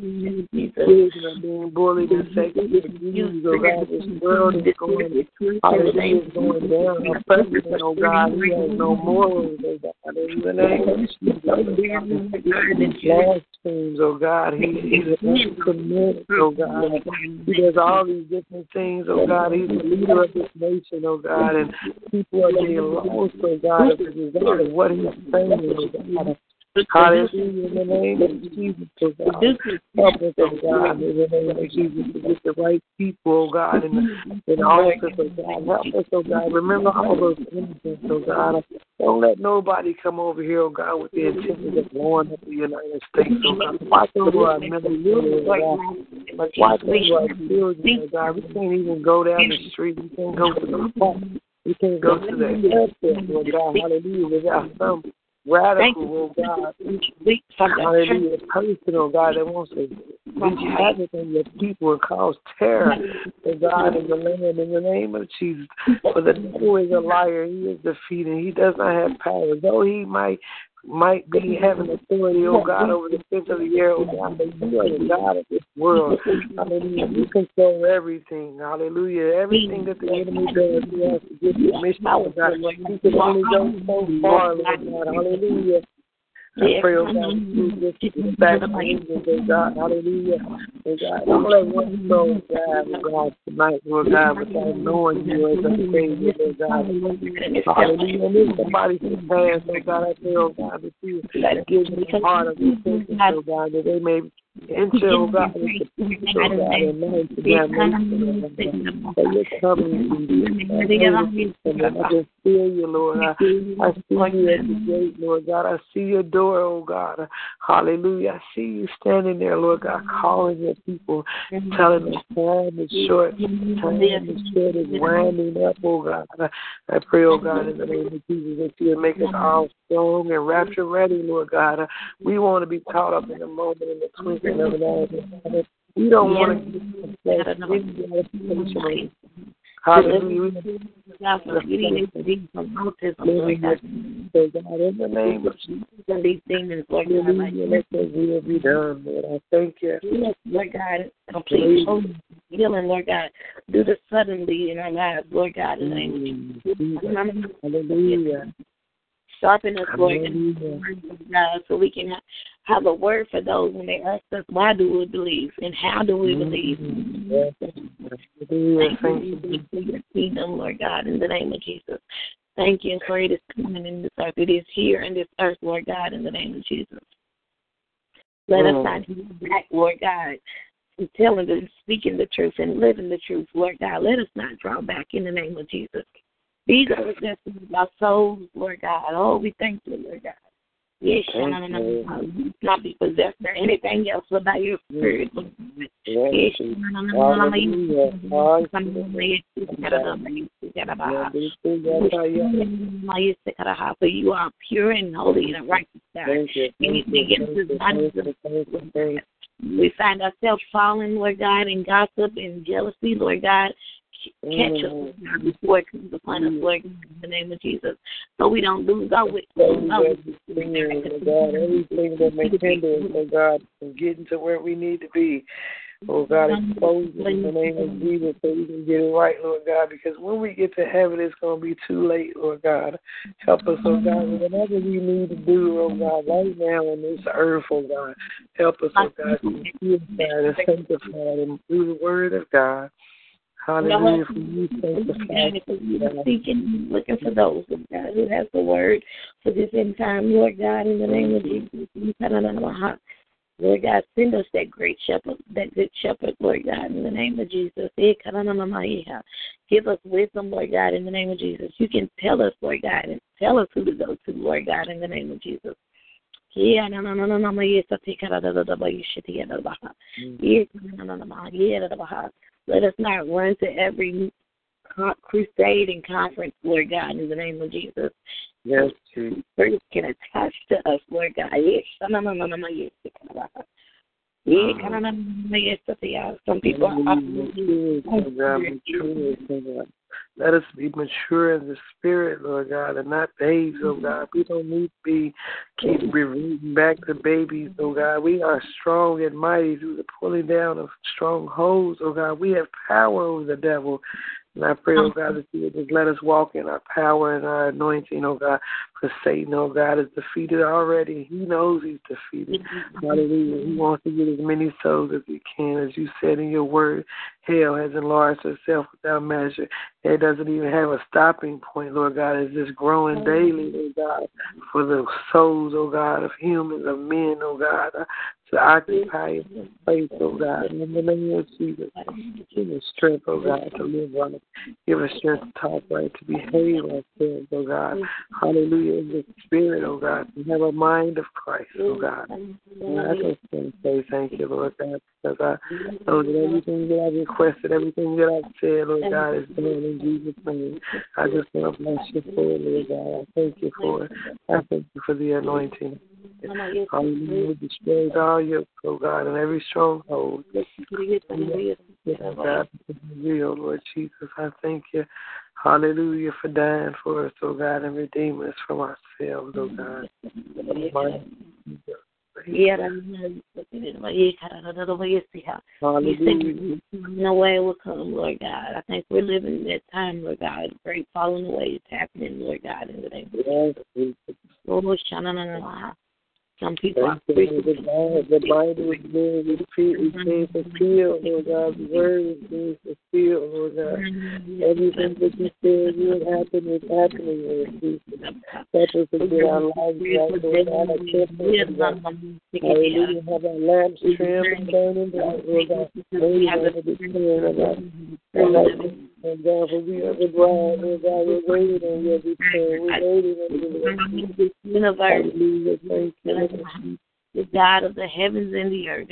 Children are being bullied and taken abused, oh God. This world is going, hallelujah, is going down. Our oh president, oh God, he has no morals, oh God. In the name of Jesus, blasphemes, oh God. He, he's a commit, oh God. He does all these different things, oh God. He's the leader of this nation, oh God. And people are being lost, oh God, as a result of what oh God. Hallelujah. In the name of Jesus, oh God. Help us, oh God, in the name of Jesus, to get the right people, oh God, in the, in the office, oh God. Help us, oh God. Remember all those innocents, oh God. Don't let nobody come over here, oh God, with the intention of blowing up the United States, oh God. Watch over our military, oh God. Watch over our children, oh God. We can't even go down the street. We can't go to the park. We can't go to the airport, oh God. Hallelujah. Without some radical, oh God. Hallelujah. Person, oh God, that wants to havoc on your people and cause terror, oh God, in the land, in the name of Jesus. [laughs] For the devil is a liar. He is defeated. He does not have power. Though he might might be having authority, oh God, over the fish of the year, oh God, but you are the God of this world. Hallelujah. You control everything. Hallelujah. Everything that the enemy does, he has to give permission, oh God. He can only go so far, Lord God. Hallelujah. I pray, oh God, you just back angels, oh God, hallelujah. Oh God, don't let one soul die, oh God, tonight, Lord God, without knowing you as a Savior, oh God. Hallelujah. And if somebody who passed, oh God, I pray, oh God, that you give them the heart of repentance, oh God, that they may enter, God, into peace, God, and mind to damnation, God. you're coming, I just feel you, Lord. I, I see you at the gate, Lord God. I see your door, oh God. Hallelujah. I see you standing there, Lord God, calling your people, telling them time is short. Time is short is winding up, oh God. I pray, oh God, in the name of Jesus, that you make us all strong and rapture ready, Lord God. We want to be caught up in the moment, in the twinkling an eye. We don't want to get gratification Hallelujah. God, for getting these from autism, God. So God, in the name of Jesus, these demons, Lord God, let your will be done, Lord. I thank you. Yes, Lord God, complete healing, Lord God. Do the suddenly in our lives, Lord God, in the name of Jesus. Hallelujah. Sharpen us, Lord God, so we can have a word for those when they ask us, why do we believe and how do we believe? Thank you for your kingdom, Lord God, in the name of Jesus. Thank you and for it is coming in this earth. It is here in this earth, Lord God, in the name of Jesus. Let us not back, Lord God, from telling and speaking the truth and living the truth, Lord God. Let us not draw back in the name of Jesus. These are the destinies of our souls, Lord God. Oh, we thank you, Lord God. Yes, not be possessed or anything else without your spirit. Yes, for you are pure and holy and righteous God. We find ourselves falling, Lord God, in gossip and jealousy, Lord God catch us mm-hmm. before it comes upon us, Lord, in the name of Jesus. So we don't lose our witness. Oh God, everything that may hinder us, oh God, from getting to where we need to be. Oh God, expose it in the name of Jesus so we can get it right, Lord God, because when we get to heaven, it's going to be too late, Lord God. Help us, oh God, whatever we need to do, oh God, right now on this earth, oh God. Help us, oh God, to be purified and sanctified and through the word of God. Hallelujah. For you. Seeking, looking for those, Lord God, who has the word for this end time, Lord God, in the name of Jesus. Lord God, send us that great shepherd, that good shepherd, Lord God, in the name of Jesus. Give us wisdom, Lord God, in the name of Jesus. You can tell us, Lord God, and tell us who to go to, Lord God, in the name of Jesus. Yeah, no, no, no, no, no, yes, I take out of the way Let us not run to every crusade and conference, Lord God, in the name of Jesus. Yes, Spirit can attach to us, Lord God. Yeah, some people are let us be mature in the spirit, Lord God, and not babes, oh mm-hmm. God. We don't need to be keep reverting back to babies, oh God. We are strong and mighty through the pulling down of strongholds, oh God. We have power over the devil. And I pray, oh mm-hmm. God, that you would just let us walk in our power and our anointing, oh God. Because Satan, oh God, is defeated already. He knows he's defeated. Mm-hmm. Hallelujah. He wants to get as many souls as he can. As you said in your word, hell has enlarged herself without measure. It doesn't even have a stopping point, Lord God. It's just growing mm-hmm. daily, oh God, for the souls, oh God, of humans, of men, oh God to occupy the place, oh God. In the name of Jesus, give us strength, oh God, to live right. Give us strength to talk right, to behave ourselves, oh God. Mm-hmm. Hallelujah. In the spirit, oh God, to have a mind of Christ, oh God. And I just to say thank you, Lord God, because I know that everything that I've requested, everything that I've said, Lord God, is done in Jesus' name. I just want to bless you for it, Lord God. I thank you for it. I thank you for the anointing. Hallelujah. Destroys all your, oh God, and every stronghold. Yes, God, real, oh Lord Jesus. I thank you. Hallelujah for dying for us, oh God, and redeeming us from ourselves, oh God. Hallelujah. No way will come, Lord God. I think we're living in that time, Lord God. Great falling away is happening, Lord God, in the name of Jesus. Oh, Some people are the, Bible, the Bible is being repeated, being fulfilled, Lord God. The word is being fulfilled, Lord God. Mm-hmm. Everything that you said happen is happening, Lord Jesus. Help us to get our lives right, Lord God. Our temple, Hallelujah. Have our lamps trimmed and burning bright, Lord God. May have to be clear about and God, for we are the bride, Lord God, we're waiting on your return. We're waiting on your universe. Hallelujah. You the God of the heavens and the earth.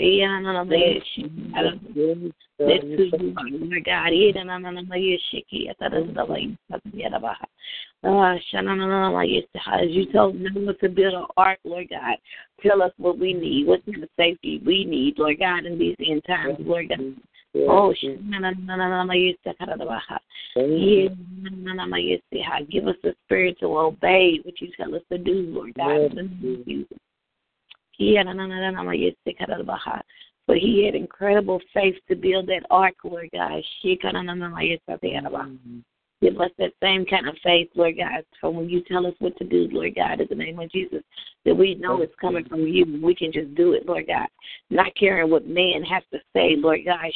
As you told Noah to build an ark, Lord God, tell us what we need, what kind of safety we need, Lord God, in these end times, Lord God. Oh, give us the spirit to obey what you tell us to do, Lord God. But he had incredible faith to build that ark, Lord God. Give us that same kind of faith, Lord God, for when you tell us what to do, Lord God, in the name of Jesus, that we know it's coming from you. We can just do it, Lord God. Not caring what man has to say, Lord God.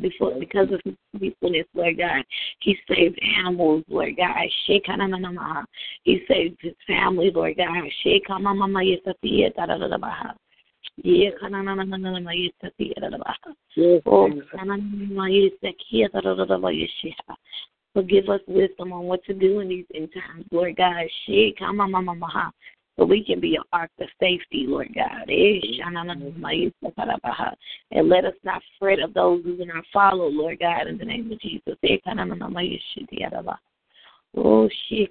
Before, because of his faithfulness, Lord God, he saved animals, Lord God. He saved his family, Lord God. [laughs] Forgive us wisdom on what to do in these end times, Lord God. So we can be an ark of safety, Lord God. And let us not fret of those who do not follow, Lord God, in the name of Jesus. Oh, shit.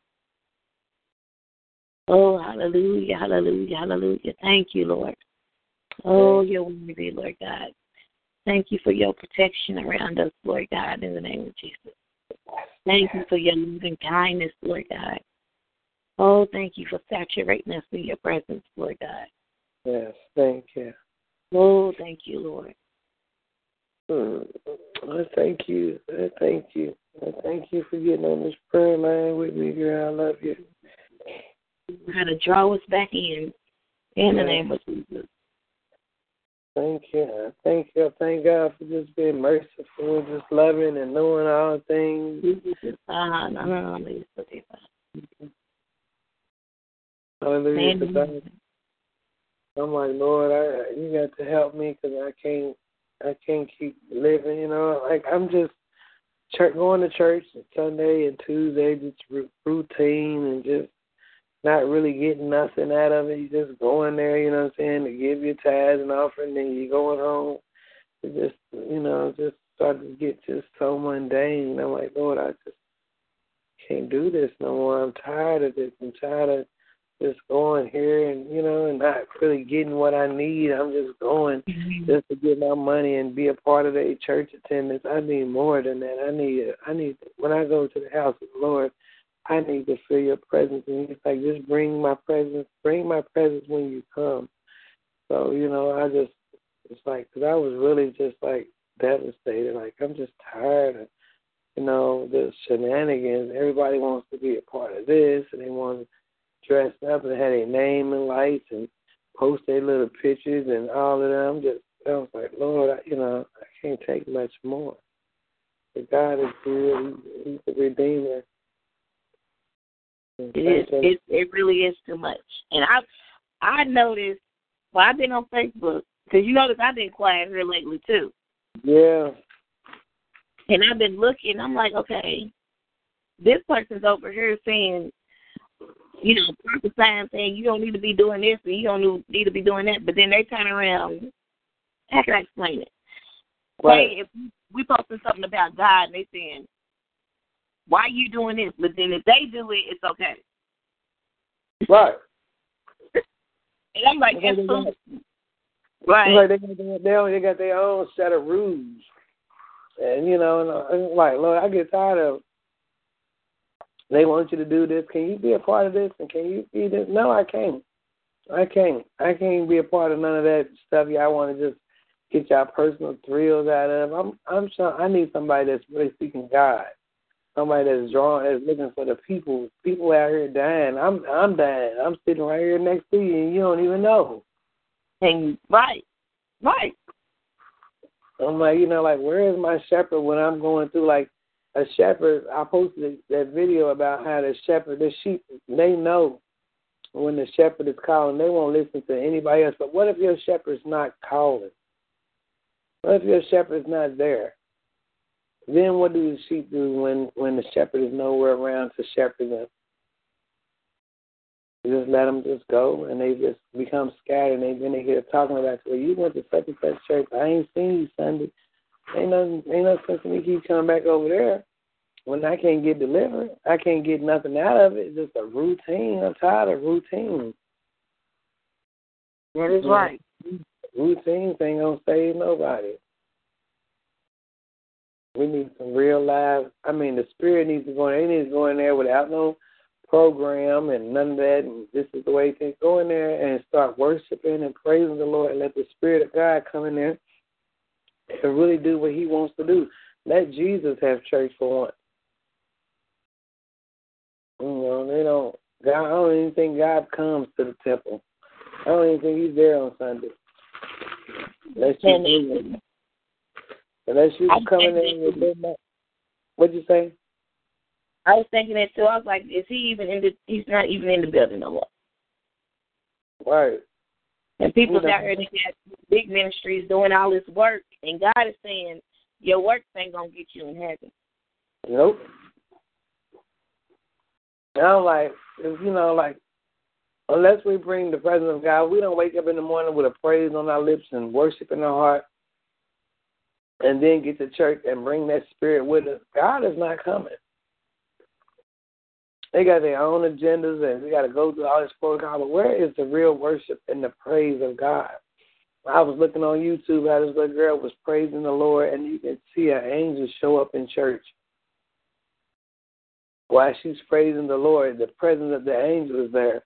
Oh, hallelujah, hallelujah, hallelujah. Thank you, Lord. Oh, you're worthy, Lord God. Thank you for your protection around us, Lord God, in the name of Jesus. Thank you for your loving kindness, Lord God. Oh, thank you for saturating us with your presence, Lord God. Yes, thank you. Oh, thank you, Lord. Mm. I thank you. I thank you. I thank you for getting on this prayer line with me, girl. I love you. How to draw us back in, in the name of Jesus. Thank you. Thank you. Thank God for just being merciful and just loving and knowing all things. Ah. Hallelujah. 'cause Amen. I, I'm like, Lord, I you got to help me because I can't, I can't keep living. You know, like I'm just church, going to church Sunday and Tuesday, just routine and just not really getting nothing out of it. You just going there, you know what I'm saying, to give your tithes and offering, and you going home. It just, you know, just started to get just so mundane. I'm like, Lord, I just can't do this no more. I'm tired of this. I'm tired of just going here and you know and not really getting what I need. I'm just going mm-hmm. just to get my money and be a part of the church attendance. I need more than that. I need I need when I go to the house of the Lord, I need to feel your presence and he's like just bring my presence, bring my presence when you come. So you know I just it's like because I was really just like devastated. Like I'm just tired of you know the shenanigans. Everybody wants to be a part of this and they want to dress up and have their name and lights and post their little pictures and all of that. I'm just, I was like, Lord, I, you know, I can't take much more. But God is good. He's the Redeemer. It is. It it really is too much. And I I noticed. Well, I've been on Facebook because you notice I've been quiet here lately too. Yeah, And I've been looking. I'm like, okay, this person's over here saying, you know, prophesying, saying you don't need to be doing this and you don't need to be doing that. But then they turn around. How can I explain it? right. Say if we posting something about God and they saying, why are you doing this? But then if they do it, it's okay. Right. And I'm like, that's they. Right. Like they got their, they got their own set of rules, and you know, and uh, I'm like, Lord, I get tired of. They want you to do this. Can you be a part of this? And can you be this? No, I can't. I can't. I can't be a part of none of that stuff. Y'all want to just get y'all personal thrills out of. I'm. I'm sure. I need somebody that's really seeking God. Somebody that's drawing, that's looking for the people. People out here dying. I'm. I'm dying. I'm sitting right here next to you, and you don't even know. And right. Right. I'm like, you know, like where is my shepherd when I'm going through like a shepherd? I posted that video about how the shepherd, the sheep, they know when the shepherd is calling. They won't listen to anybody else. But what if your shepherd's not calling? What if your shepherd's not there? Then what do the sheep do when when the shepherd is nowhere around to shepherd them? You just let them just go, and they just become scattered. And they then they get talking about, well, you went to such and such church. I ain't seen you Sunday. Ain't nothing, ain't no sense in me keep coming back over there when I can't get delivered. I can't get nothing out of it. It's just a routine. I'm tired of routine. That is Yeah. right. Routines ain't gonna save nobody. We need some real live. I mean, the spirit needs to go in. It needs to go in there without no program and none of that. And this is the way things go in there and start worshiping and praising the Lord and let the Spirit of God come in there and really do what He wants to do. Let Jesus have church for once. You know, they don't. God, I don't even think God comes to the temple. I don't even think He's there on Sunday. Unless And unless you come in with and midnight. What'd you say? I was thinking that too. I was like, is he even in the? He's not even in the building no more. Right. And people out here that got big ministries doing all this work, and God is saying your work ain't gonna get you in heaven. Nope. I'm like, you know, like, unless we bring the presence of God, we don't wake up in the morning with a praise on our lips and worship in our heart, and then get to church and bring that spirit with us. God is not coming. They got their own agendas and we got to go through all this protocol. But where is the real worship and the praise of God? I was looking on YouTube how this little girl was praising the Lord, and you can see an angel show up in church. While she's praising the Lord, the presence of the angel is there.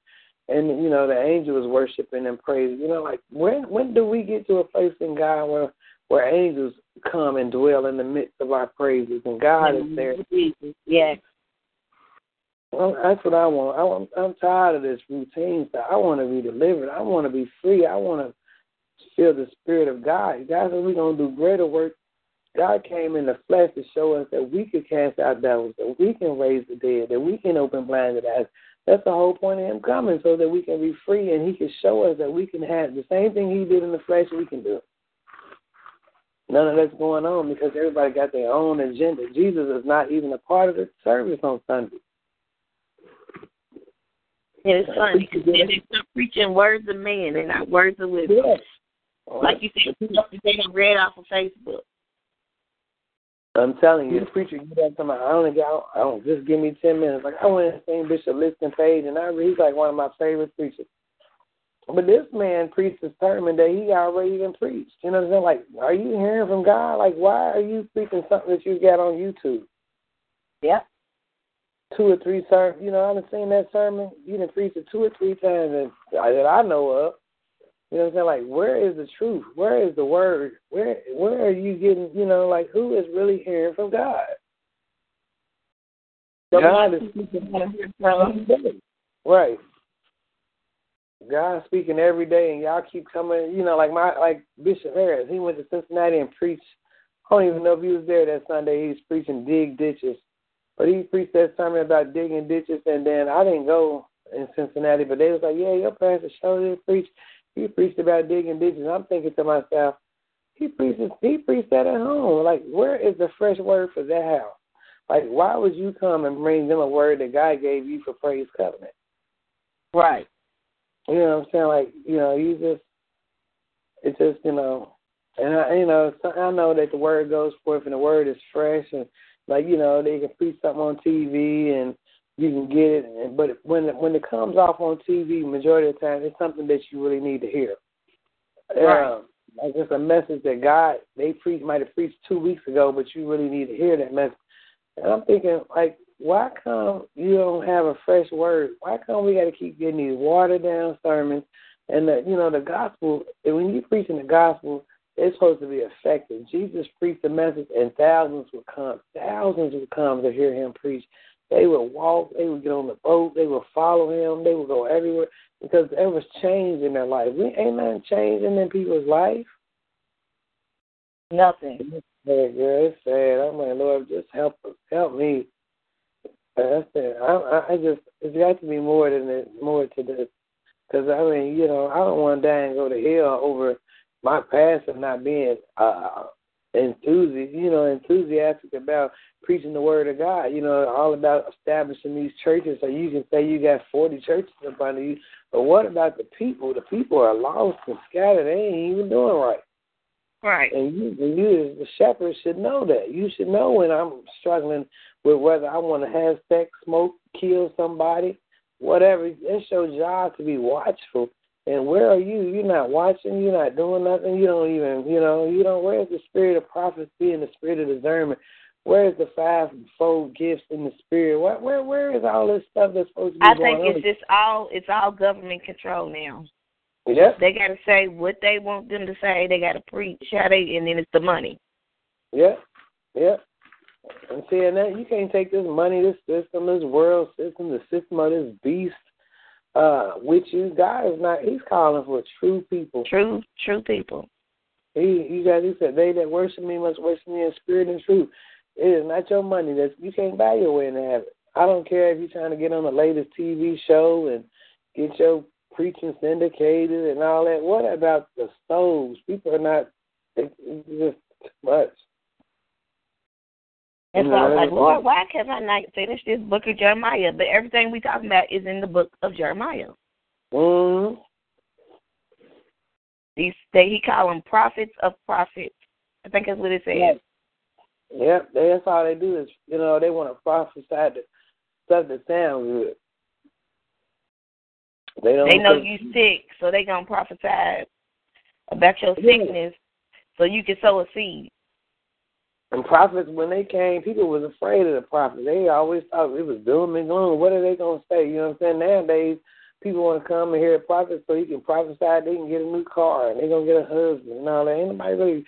And, you know, the angel is worshiping and praising. You know, like, when when do we get to a place in God where where angels come and dwell in the midst of our praises and God is mm-hmm. there? Yes. Well, that's what I want. I want. I'm tired of this routine stuff. I want to be delivered. I want to be free. I want to feel the spirit of God. God said we're gonna do greater work. God came in the flesh to show us that we could cast out devils, that we can raise the dead, that we can open blinded eyes. That's the whole point of him coming, so that we can be free and he can show us that we can have the same thing he did in the flesh. We can do. None of that's going on because everybody got their own agenda. Jesus is not even a part of the service on Sunday. And it's funny because then they start preaching words of man and not words of wisdom. Yes. Like you said, they don't read off of Facebook. I'm telling you, the preacher get up to my I only got I don't just give me ten minutes. Like I went and seen Bishop Liston Page and I he's like one of my favorite preachers. But this man preached a sermon that he already even preached. You know what I'm saying? Like, are you hearing from God? Like, why are you preaching something that you got on YouTube? Yeah two or three sermons. You know, I've seen that sermon. You done preached it two or three times that, that I know of. You know what I'm saying? Like, where is the truth? Where is the word? Where where are you getting? You know, like who is really hearing from God? God is [laughs] right. God speaking every day, and y'all keep coming. You know, like my like Bishop Harris, he went to Cincinnati and preached. I don't even know if he was there that Sunday. He was preaching dig ditches but he preached that sermon about digging ditches, and then I didn't go in Cincinnati, but they was like, "Yeah, your pastor showed did preach. He preached about digging ditches." I'm thinking to myself, he preaches, he preached that at home. Like, where is the fresh word for that house? Like, why would you come and bring them a word that God gave you for praise covenant? Right. You know what I'm saying? Like, you know, you just, it's just, you know, and I, you know, I know that the word goes forth and the word is fresh and like you know they can preach something on TV and you can get it, and, but when it, when it comes off on TV, majority of the time it's something that you really need to hear. Right. Um, like it's a message that God they preach might have preached two weeks ago, but you really need to hear that message. And I'm thinking like, why come you don't have a fresh word? Why come we got to keep getting these watered down sermons? And the you know the gospel. When you preaching the gospel, it's supposed to be effective. Jesus preached the message, and thousands would come. Thousands would come to hear him preach. They would walk. They would get on the boat. They would follow him. They would go everywhere because there was change in their life. We ain't nothing changing in people's life. Nothing. Hey, girl, it's sad. I'm like, Lord, just help us, help me. That's it. I, I just, it's got to be more than this, more to this. Because I mean, you know, I don't want to die and go to hell over my past of not being uh enthusiastic, you know, enthusiastic about preaching the word of God. You know, all about establishing these churches. So you can say you got forty churches in front of you, but what about the people? The people are lost and scattered. They ain't even doing right. Right. And you, you as the shepherd should know that. You should know when I'm struggling with whether I want to have sex, smoke, kill somebody, whatever. It's your job to be watchful and where are you? You're not watching. You're not doing nothing. You don't even, you know, you don't. Where's the spirit of prophecy and the spirit of discernment? Where's the fivefold gifts in the spirit? Where, where, where is all this stuff that's supposed to be I going think it's just all, it's all government control now. Yeah. They got to say what they want them to say. They got to preach how they, and then it's the money. Yeah. Yeah. And seeing that you can't take this money, this system, this world system, the system of this beast uh, with you. God is not. He's calling for true people. True, true people. He, you guys, he said, "They that worship me must worship me in spirit and truth." It is not your money. That you can't buy your way into heaven. I don't care if you're trying to get on the latest TV show and get your preaching syndicated and all that. What about the stoves? People are not. It's just too much. And so I was like, Lord, why can't I not finish this book of Jeremiah? But everything we talking about is in the book of Jeremiah. Mm-hmm. These they he call them prophets of prophets. I think that's what it says. Yep, that's all they do is you know they want to prophesy the stuff that sounds good. They don't. They know you sick, so they gonna prophesy about your sickness, so you can sow a seed. And prophets, when they came, people was afraid of the prophets. They always thought it was doom and gloom. What are they gonna say? You know what I'm saying? Nowadays, people want to come and hear a prophet so he can prophesy. They can get a new car and they gonna get a husband and all that. Ain't nobody really.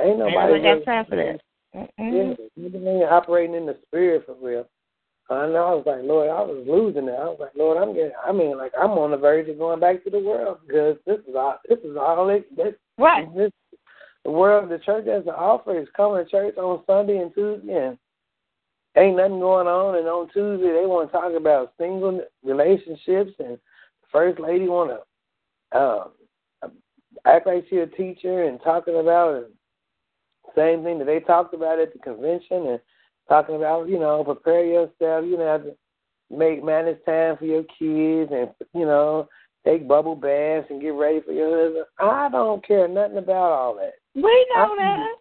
Ain't nobody. Ain't really, got time for that. Mm-mm. Yeah, operating in the spirit for real. I know. I was like, Lord, I was losing it. I was like, Lord, I'm getting. I mean, like, I'm on the verge of going back to the world because this is all. This is all. It, this, right. This, the world, the church has to offer is coming to church on Sunday and Tuesday, and ain't nothing going on. And on Tuesday, they want to talk about single relationships, and the first lady want to um, act like she's a teacher and talking about the same thing that they talked about at the convention and talking about, you know, prepare yourself, you know, make manage time for your kids and, you know, take bubble baths and get ready for your husband. I don't care nothing about all that. We know I, that.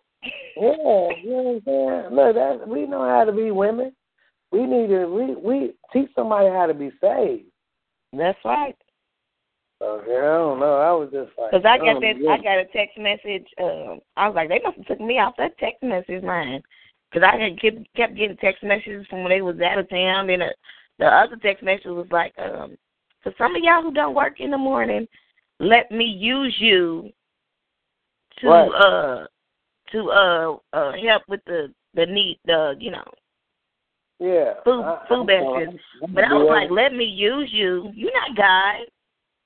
Yeah, you know what I'm saying? Look, that we know how to be women. We need to we we teach somebody how to be saved. That's right. So yeah, I don't know. I was just like, Because I got oh, that, yeah. I got a text message. Um, I was like, they must have took me off that text message line. Because I had kept kept getting text messages from when they was out of town. Then the, the other text message was like, um, for some of y'all who don't work in the morning, let me use you to Right. uh to uh uh help with the the need the you know yeah, food I- food baskets. But I was like, let me use you. You're not God.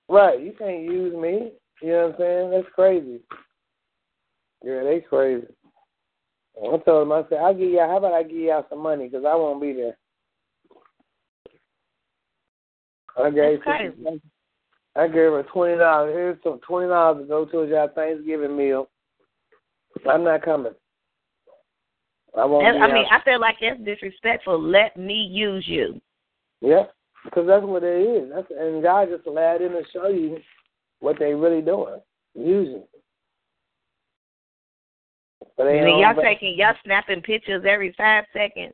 Right, you can't use me. You know what I'm saying? That's crazy. Yeah, they crazy. I told them, I said, I'll give y'all, how about I give y'all some money because I won't be there. I gave. I gave her twenty dollars. Here's some twenty dollars to go to y'all Thanksgiving meal. I'm not coming. I won't. I mean, out. I feel like that's disrespectful. Let me use you. yeah, because that's what it is. That's and God just allowed them to show you what they really doing, using. But they And y'all taking y'all snapping pictures every five seconds.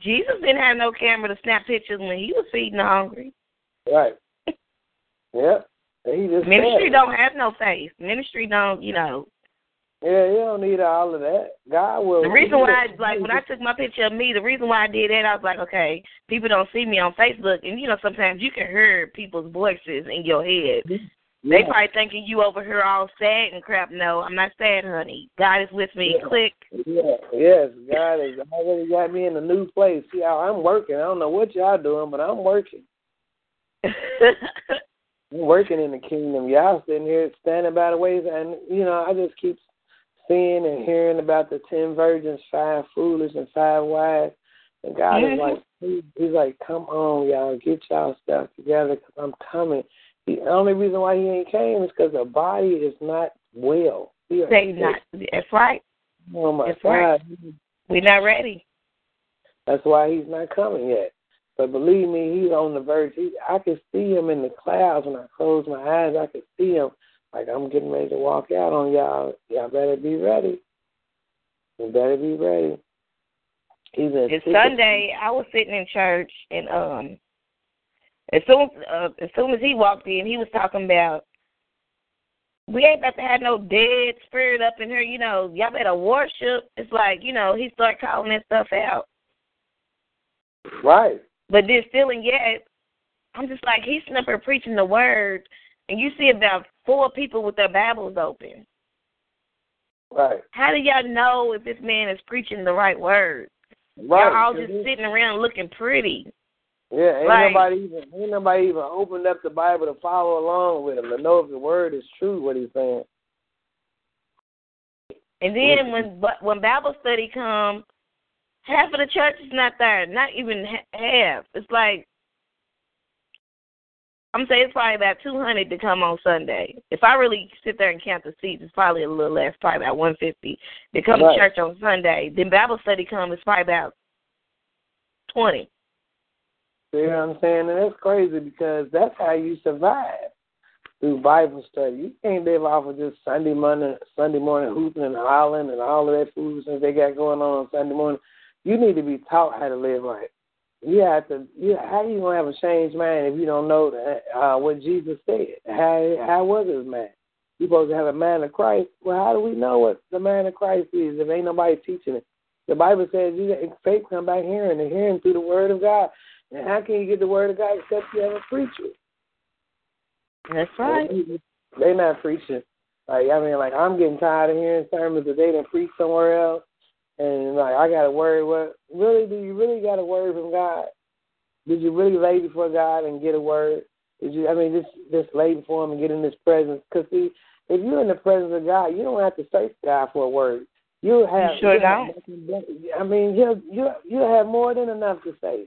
Jesus didn't have no camera to snap pictures when he was feeding the hungry. Right. Yeah. He just Ministry said, don't have no faith. Ministry don't, you know. Yeah, you don't need all of that. God will. The reason why, I, like, when I took my picture of me, the reason why I did that, I was like, okay, people don't see me on Facebook, and you know, sometimes you can hear people's voices in your head. They probably thinking you over here all sad and crap. No, I'm not sad, honey. God is with me. Yeah. Click. Yeah, yes, God has already got me in a new place. See, I- I'm working. I don't know what y'all doing, but I'm working. [laughs] Working in the kingdom. Y'all sitting here standing by the ways, and you know, I just keep seeing and hearing about the ten virgins, five foolish and five wise. And God is Mhm. like, He's like, come on, y'all, get y'all stuff together, because I'm coming. The only reason why He ain't came is because the body is not well. We sick. not. That's right. Oh my That's right. We're not ready. That's why he's not coming yet. But believe me, he's on the verge. He, I can see him in the clouds when I close my eyes. I can see him like I'm getting ready to walk out on y'all. Y'all better be ready. You better be ready. He's in It's Sunday. I was sitting in church, and um, as soon uh, as soon as he walked in, he was talking about we ain't about to have no dead spirit up in here. You know, y'all better worship. It's like you know he started calling that stuff out, Right. But then still and yet, I'm just like he's sitting up here preaching the word, and you see about four people with their Bibles open. Right. How do y'all know if this man is preaching the right word? Right. Y'all all just sitting around looking pretty. Yeah, ain't Right. nobody even ain't nobody even opened up the Bible to follow along with him to know if the word is true. What he's saying. And then when when Bible study comes, half of the church is not there. Not even half. It's like I'm saying it's probably about two hundred to come on Sunday. If I really sit there and count the seats, it's probably a little less, probably about one fifty. To come Right. to church on Sunday. Then Bible study comes, it's probably about twenty. You know what I'm saying? And that's crazy because that's how you survive through Bible study. You can't live off of just Sunday morning, Sunday morning hooping and hollering and all of that foolishness they got going on on Sunday morning. You need to be taught how to live right. You have to. You, how you gonna have a changed mind if you don't know that, uh, what Jesus said? How how was his mind? You supposed to have a mind of Christ. Well, how do we know what the mind of Christ is if ain't nobody teaching it? The Bible says you got faith come by hearing, and hearing through the Word of God. And how can you get the Word of God except you have a preacher? That's right. They not preaching. Like I mean, like I'm getting tired of hearing sermons that they done preach somewhere else, and like I got to worry. What really do you really got a word from God? Did you really lay before God and get a word? Did you? I mean, just just lay before Him and get in His presence. Because see, if you're in the presence of God, you don't have to search God for a word. You have. sure you have don't. I mean, you you you have more than enough to say.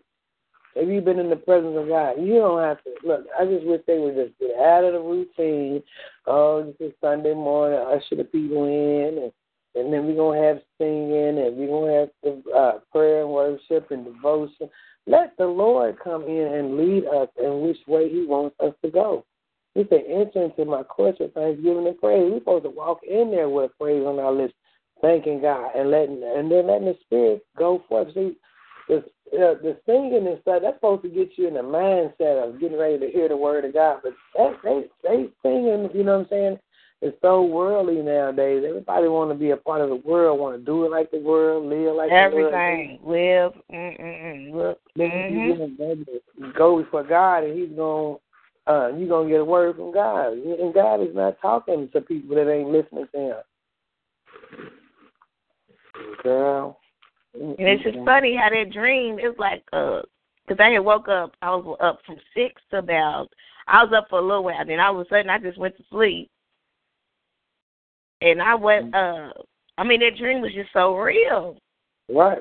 If you've been in the presence of God, you don't have to look. I just wish they would just get out of the routine. Oh, this is Sunday morning. I Usher the people in, and and then we're gonna have singing, and we're gonna have the uh, prayer and worship and devotion. Let the Lord come in and lead us in which way He wants us to go. He said, "Enter into my courts with thanksgiving and praise." We're supposed to walk in there with praise on our lips, thanking God, and letting and then letting the Spirit go forth. See, the uh, the singing and stuff that's supposed to get you in the mindset of getting ready to hear the word of God. But that, they they singing, you know what I'm saying? It's so worldly nowadays. Everybody want to be a part of the world, want to do it like the world, live like the world. Everything. Live. Mm-hmm. you go before God, and He's gonna uh, you gonna get a word from God, and God is not talking to people that ain't listening to Him. Girl, And it's just funny how that dream is like, uh, because I had woke up, I was up from six to about, I was up for a little while, then all of a sudden I just went to sleep. And I went, uh, I mean, that dream was just so real. right?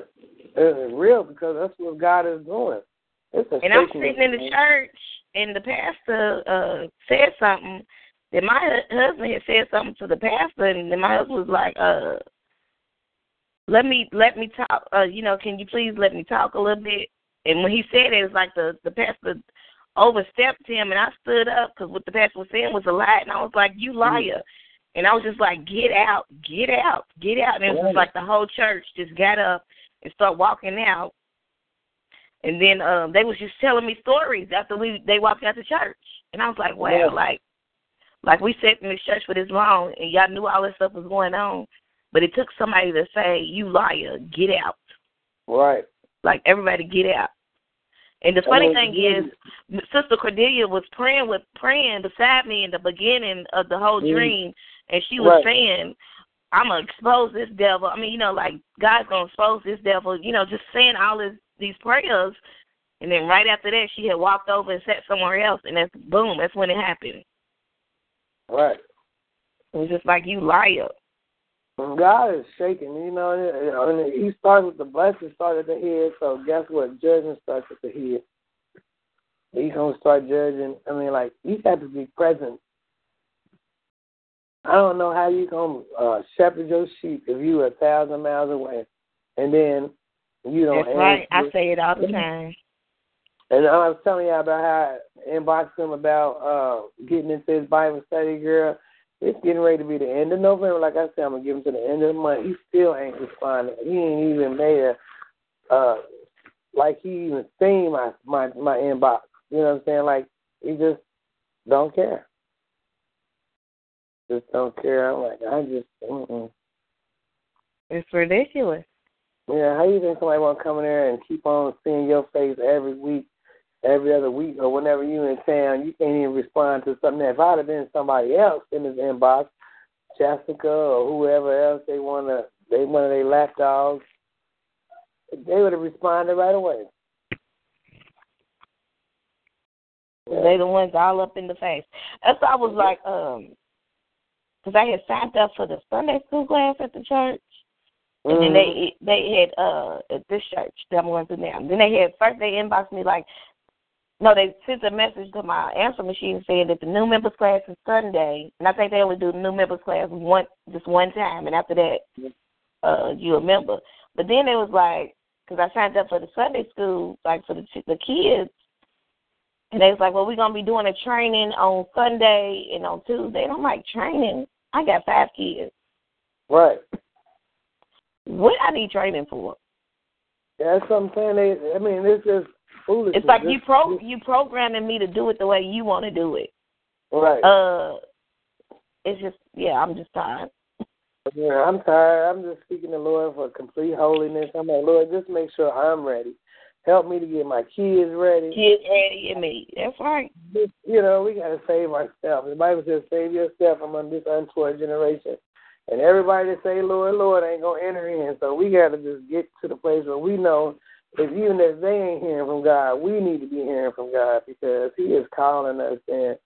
It's real because that's what God is doing. It's a And I'm sitting in the church, and the pastor uh said something. Then my husband had said something to the pastor, and then my husband was like, uh, "Let me let me talk. Uh, you know, can you please let me talk a little bit?" And when he said it, it was like the the pastor overstepped him, and I stood up because what the pastor was saying was a lie, and I was like, "You liar!" And I was just like, "Get out, get out, get out!" And it was just like the whole church just got up and started walking out. And then um they was just telling me stories after we they walked out the church. And I was like, Wow, Yeah. like like we sat in this church for this long and y'all knew all this stuff was going on. But it took somebody to say, You liar, get out. Right. Like everybody get out. And the funny mean, thing you- is Sister Cordelia was praying with praying beside me in the beginning of the whole Mm. dream and she was Right. saying, I'm gonna expose this devil. I mean, you know, like God's gonna expose this devil, you know, just saying all this these prayers and then right after that she had walked over and sat somewhere else and that's boom, that's when it happened. Right. It was just like you liar. God is shaking, you know, and- and He starts with the blessing, started the head. So guess what? Judgment starts at the head. He's gonna start judging. I mean, like you have to be present. I don't know how you gonna uh, shepherd your sheep if you a thousand miles away, and then you don't. That's right. I say it all the [laughs] time. And I was telling y'all about how I inboxed him about uh getting into his Bible study, girl. It's getting ready to be the end of November. Like I said, I'm gonna give him to the end of the month. He still ain't responding. He ain't even made a uh like he even seen my my my inbox. You know what I'm saying? Like he just don't care. Just don't care. I'm like, I just mm-mm. It's ridiculous. Yeah, how you think somebody want to come in there and keep on seeing your face every week, every other week, or whenever you in town? You can't even respond to something. If I'd have been somebody else in his inbox, Jessica or whoever else they want to, they one of their lapdogs, they would have responded right away. They the ones all up in the face. That's why I was like, um, because I had signed up for the Sunday school class at the church, and then they they had uh at this church that I'm going to now. Then they had first they inboxed me like, no, they sent a message to my answer machine saying that the new members class is Sunday, and I think they only do the new members class one just one time, and after that, uh, you a member. But then it was like, because I signed up for the Sunday school, like for the the kids, and they was like, well, we're gonna be doing a training on Sunday and on Tuesday. And I'm like, training? I got five kids. Right. What I need training for? That's what I'm saying. They, I mean, it's just foolish. It's like you pro you programming me to do it the way you want to do it. Right. Uh, it's just yeah, I'm just tired. Yeah, I'm tired. I'm just seeking the Lord for complete holiness. I'm like, Lord, just make sure I'm ready. Help me to get my kids ready. Kids ready and me. That's right. You know, we gotta save ourselves. The Bible says, "Save yourself from this untoward generation." And everybody that say, "Lord, Lord," ain't gonna enter in. So we gotta just get to the place where we know if even if they ain't hearing from God, we need to be hearing from God because He is calling us and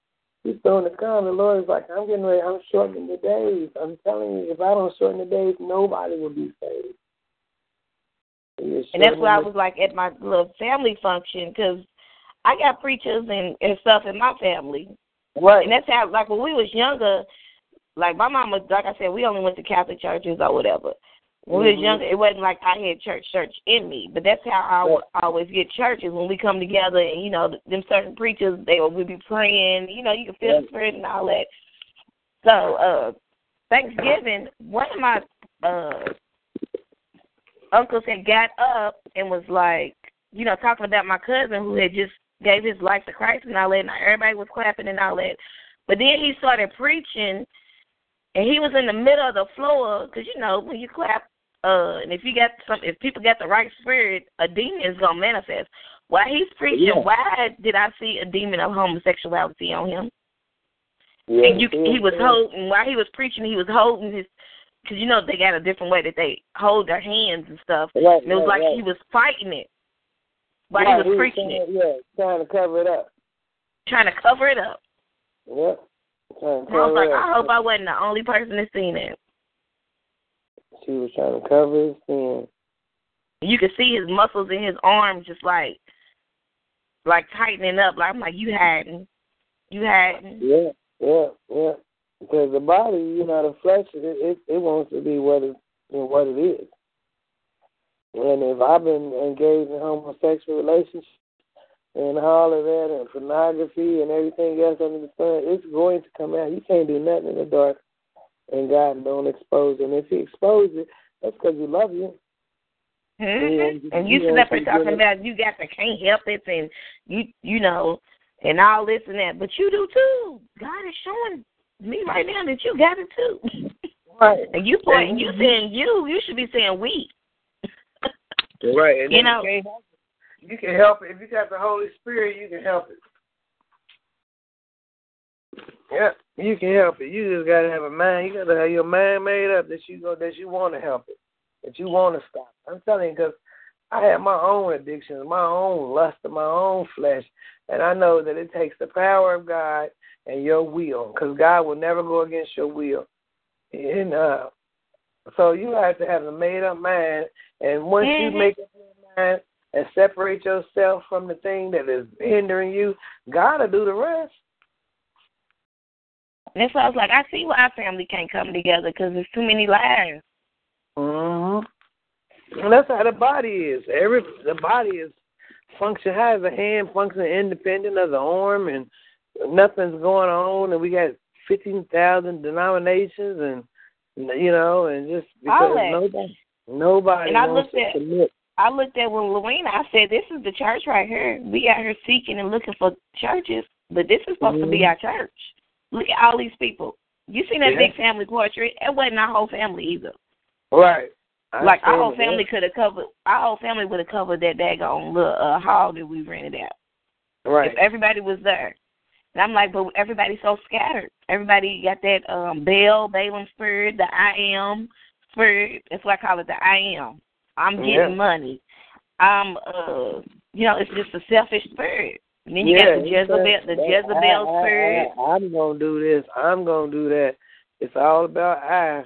He's throwing the come. The Lord is like, I'm getting ready, I'm shortening the days. I'm telling you, if I don't shorten the days, nobody will be saved. And that's why I was like at my little family function because I got preachers and, and stuff in my family. Right. And that's how, like, when we was younger, like my mama, like I said, we only went to Catholic churches or whatever. When we was younger, it wasn't like I had church church in me, but that's how I would always get churches when we come together and you know them certain preachers they would be praying, you know you can feel the spirit and all that. So uh Thanksgiving, one of my uh uncles had got up and was like, you know, talking about my cousin who had just gave his life to Christ and all that, and everybody was clapping and all that. But then he started preaching, and he was in the middle of the floor because you know when you clap uh, and if you got some, if people got the right spirit, a demon is gonna manifest. While he's preaching, Yeah. why did I see a demon of homosexuality on him? Yeah, and you, yeah, he was holding while he was preaching, he was holding his, because you know they got a different way that they hold their hands and stuff. Right, And it was right, like right. he was fighting it while Right, he was preaching trying, it, Yeah, trying to cover it up. trying to cover it up. Yep. Trying to And I was like, I hope I wasn't the only person that seen it. She was trying to cover his sin. You could see his muscles in his arms just like, like tightening up. Like I'm like, you hadn't, you hadn't. Yeah, yeah, yeah. Because the body, you know, the flesh, it it, it wants to be what it you know, what it is. And if I've been engaged in homosexual relationships and all of that and pornography and everything else under the sun, it's going to come out. You can't do nothing in the dark and God don't expose it. And if he exposes it, that's because he loves you. Mm-hmm. And you yeah, sit up here talking about you got the can't help it and you you know and all this and that, but you do too. God is showing me right now that you got it too. Right. and you point, you saying you, you should be saying we. Right. And You then know- can't help it. you can help it. If you got the Holy Spirit, you can help it. Yeah, you can help it. You just gotta have a mind. You gotta have your mind made up that you go that you want to help it, that you want to stop. I'm telling you, because I have my own addictions, my own lust of my own flesh, and I know that it takes the power of God and your will, because God will never go against your will. And uh, so you have to have a made up mind, and once Mhm. you make up your mind and separate yourself from the thing that is hindering you, God will do the rest. And that's why I was like, I see why our family can't come together because there's too many liars. hmm And that's how the body is. Every the body is function has a hand function independent of the arm, and nothing's going on. And we got fifteen thousand denominations, and you know, and just because nobody nobody And I wants looked to at- I looked at when Lorena, I said, This is the church right here. We out here seeking and looking for churches, but this is supposed to be Mhm. our church. Look at all these people. You seen that Yeah. big family portrait? It wasn't our whole family either. Right. I like our whole family could have covered our whole family would have covered that daggone little uh, hall that we rented out. Right. If everybody was there. And I'm like, but everybody's so scattered. Everybody got that um Baal, Balaam spirit, the I am spirit. That's why I call it the I am. I'm getting Yeah. money. I'm uh you know, it's just a selfish spirit. And then you yeah, got the Jezebel the Jezebel I, I, spirit. I, I'm gonna do this. I'm gonna do that. It's all about I.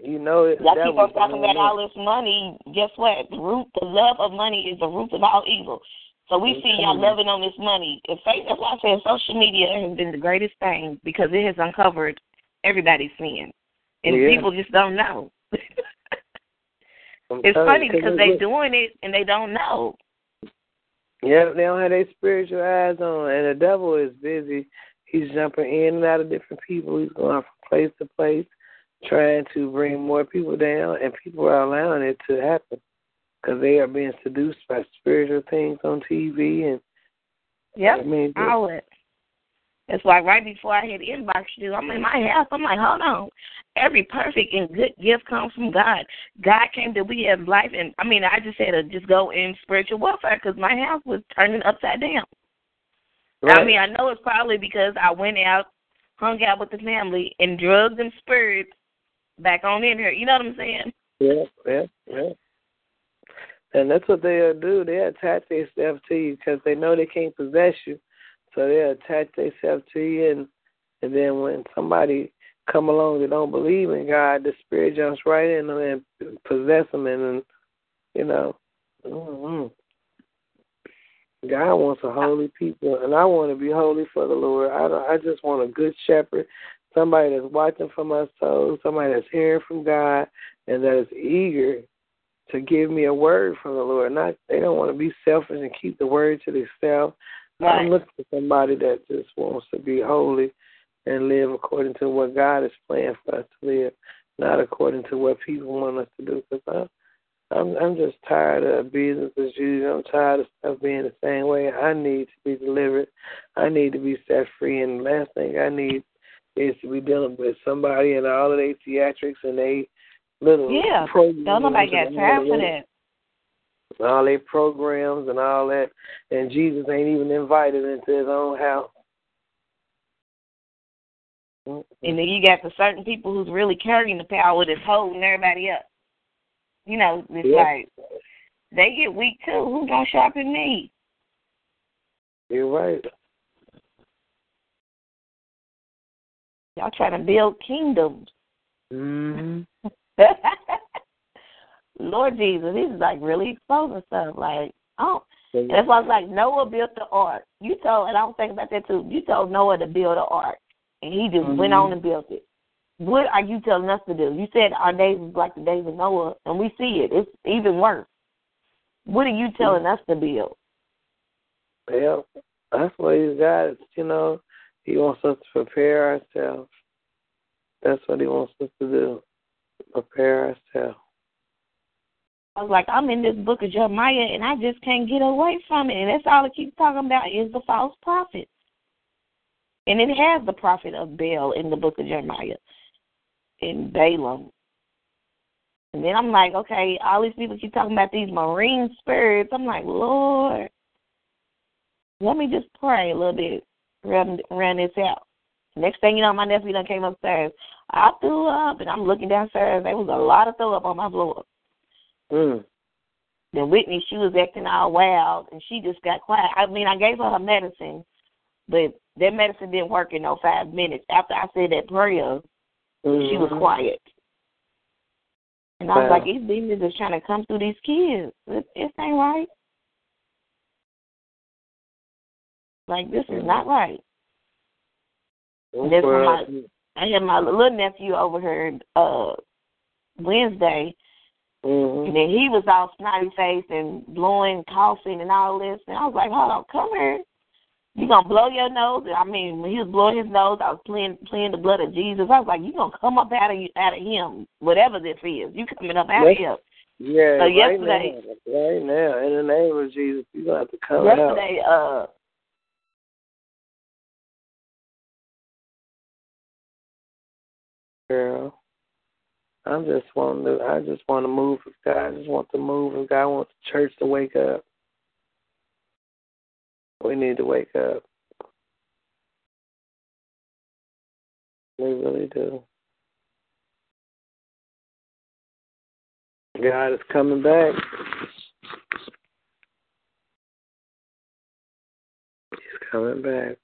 You know it. Y'all keep on talking about all this money. Guess what? The root, the love of money is the root of all evil. So we see y'all loving on this money. If that's why I said social media has been the greatest thing because it has uncovered everybody's sin, and Yeah. people just don't know. It's funny because they look- doing it and they don't know. Yeah, they don't have their spiritual eyes on, and the devil is busy. He's jumping in and out of different people. He's going from place to place, trying to bring more people down, and people are allowing it to happen because they are being seduced by spiritual things on TV. And Yep, I mean, all it. It's like right before I had inbox you, I'm in my house. I'm like, hold on. Every perfect and good gift comes from God. God came that we have life, and I mean, I just had to just go in spiritual warfare because my house was turning upside down. right. I mean, I know it's probably because I went out, hung out with the family, and drugs and spirits back on in here. You know what I'm saying? Yeah, yeah, yeah. And that's what they'll do. They attach themselves to you because they know they can't possess you. So they attach themselves to you, and and then when somebody come along that don't believe in God, the spirit jumps right in them and possess them, and, and you know, mm God wants a holy people, and I want to be holy for the Lord. I don't, I just want a good shepherd, somebody that's watching for my soul, somebody that's hearing from God, and that is eager to give me a word from the Lord. Not they don't want to be selfish and keep the word to themselves. Right. I'm looking for somebody that just wants to be holy and live according to what God is planned for us to live, not according to what people want us to do. Because I'm I'm just tired of business as usual. I'm tired of stuff being the same way. I need to be delivered. I need to be set free. And the last thing I need is to be dealing with somebody and all of their theatrics and they little Yeah. programs. Don't nobody got time all for that all their programs and all that, and Jesus ain't even invited into his own house. And then you got the certain people who's really carrying the power that's holding everybody up. You know, it's Yeah. like they get weak too. Who's gonna sharpen me? You're right. Y'all trying to build kingdoms. Mm-hmm. [laughs] Lord Jesus, he's like really exposing stuff. Like, oh, and that's why I was like, Noah built the ark. You told, and I was thinking about that too. You told Noah to build the ark, and he just went Mhm. on and built it. What are you telling us to do? You said our days is like the days of Noah, and we see it. It's even worse. What are you telling us to build? Well, that's what he's got. You know, he wants us to prepare ourselves. That's what he wants us to do. Prepare ourselves. I was like, I'm in this book of Jeremiah, and I just can't get away from it. And that's all it keeps talking about is the false prophet. And it has the prophet of Baal in the book of Jeremiah, in Balaam. And then I'm like, okay, all these people keep talking about these marine spirits. I'm like, Lord, let me just pray a little bit, run, run this out. Next thing you know, my nephew done came upstairs. I threw up, and I'm looking downstairs. There was a lot of throw up on my floor. Mm. Then Whitney, she was acting all wild, and she just got quiet. I mean, I gave her her medicine, but that medicine didn't work in no five minutes. After I said that prayer, she was Mhm. quiet. And I was Wow. like, these demons is trying to come through these kids. This, ain't right. Like, this is not right. This That's when I had my little nephew over here uh Wednesday, Mhm. And then he was all snotty faced and blowing, coughing, and all this. And I was like, "Hold on, come here. You gonna blow your nose?" I mean, when he was blowing his nose, I was playing playing the blood of Jesus. I was like, "You gonna come up out of you, out of him, whatever this is. You coming up out of him." Yeah, So right yesterday- now, right now, in the name of Jesus, you gonna have to come out. Yesterday, uh, girl. I just want to. I just want to move with God. I just want to move, and God wants the church to wake up. We need to wake up. We really do. God is coming back. He's coming back.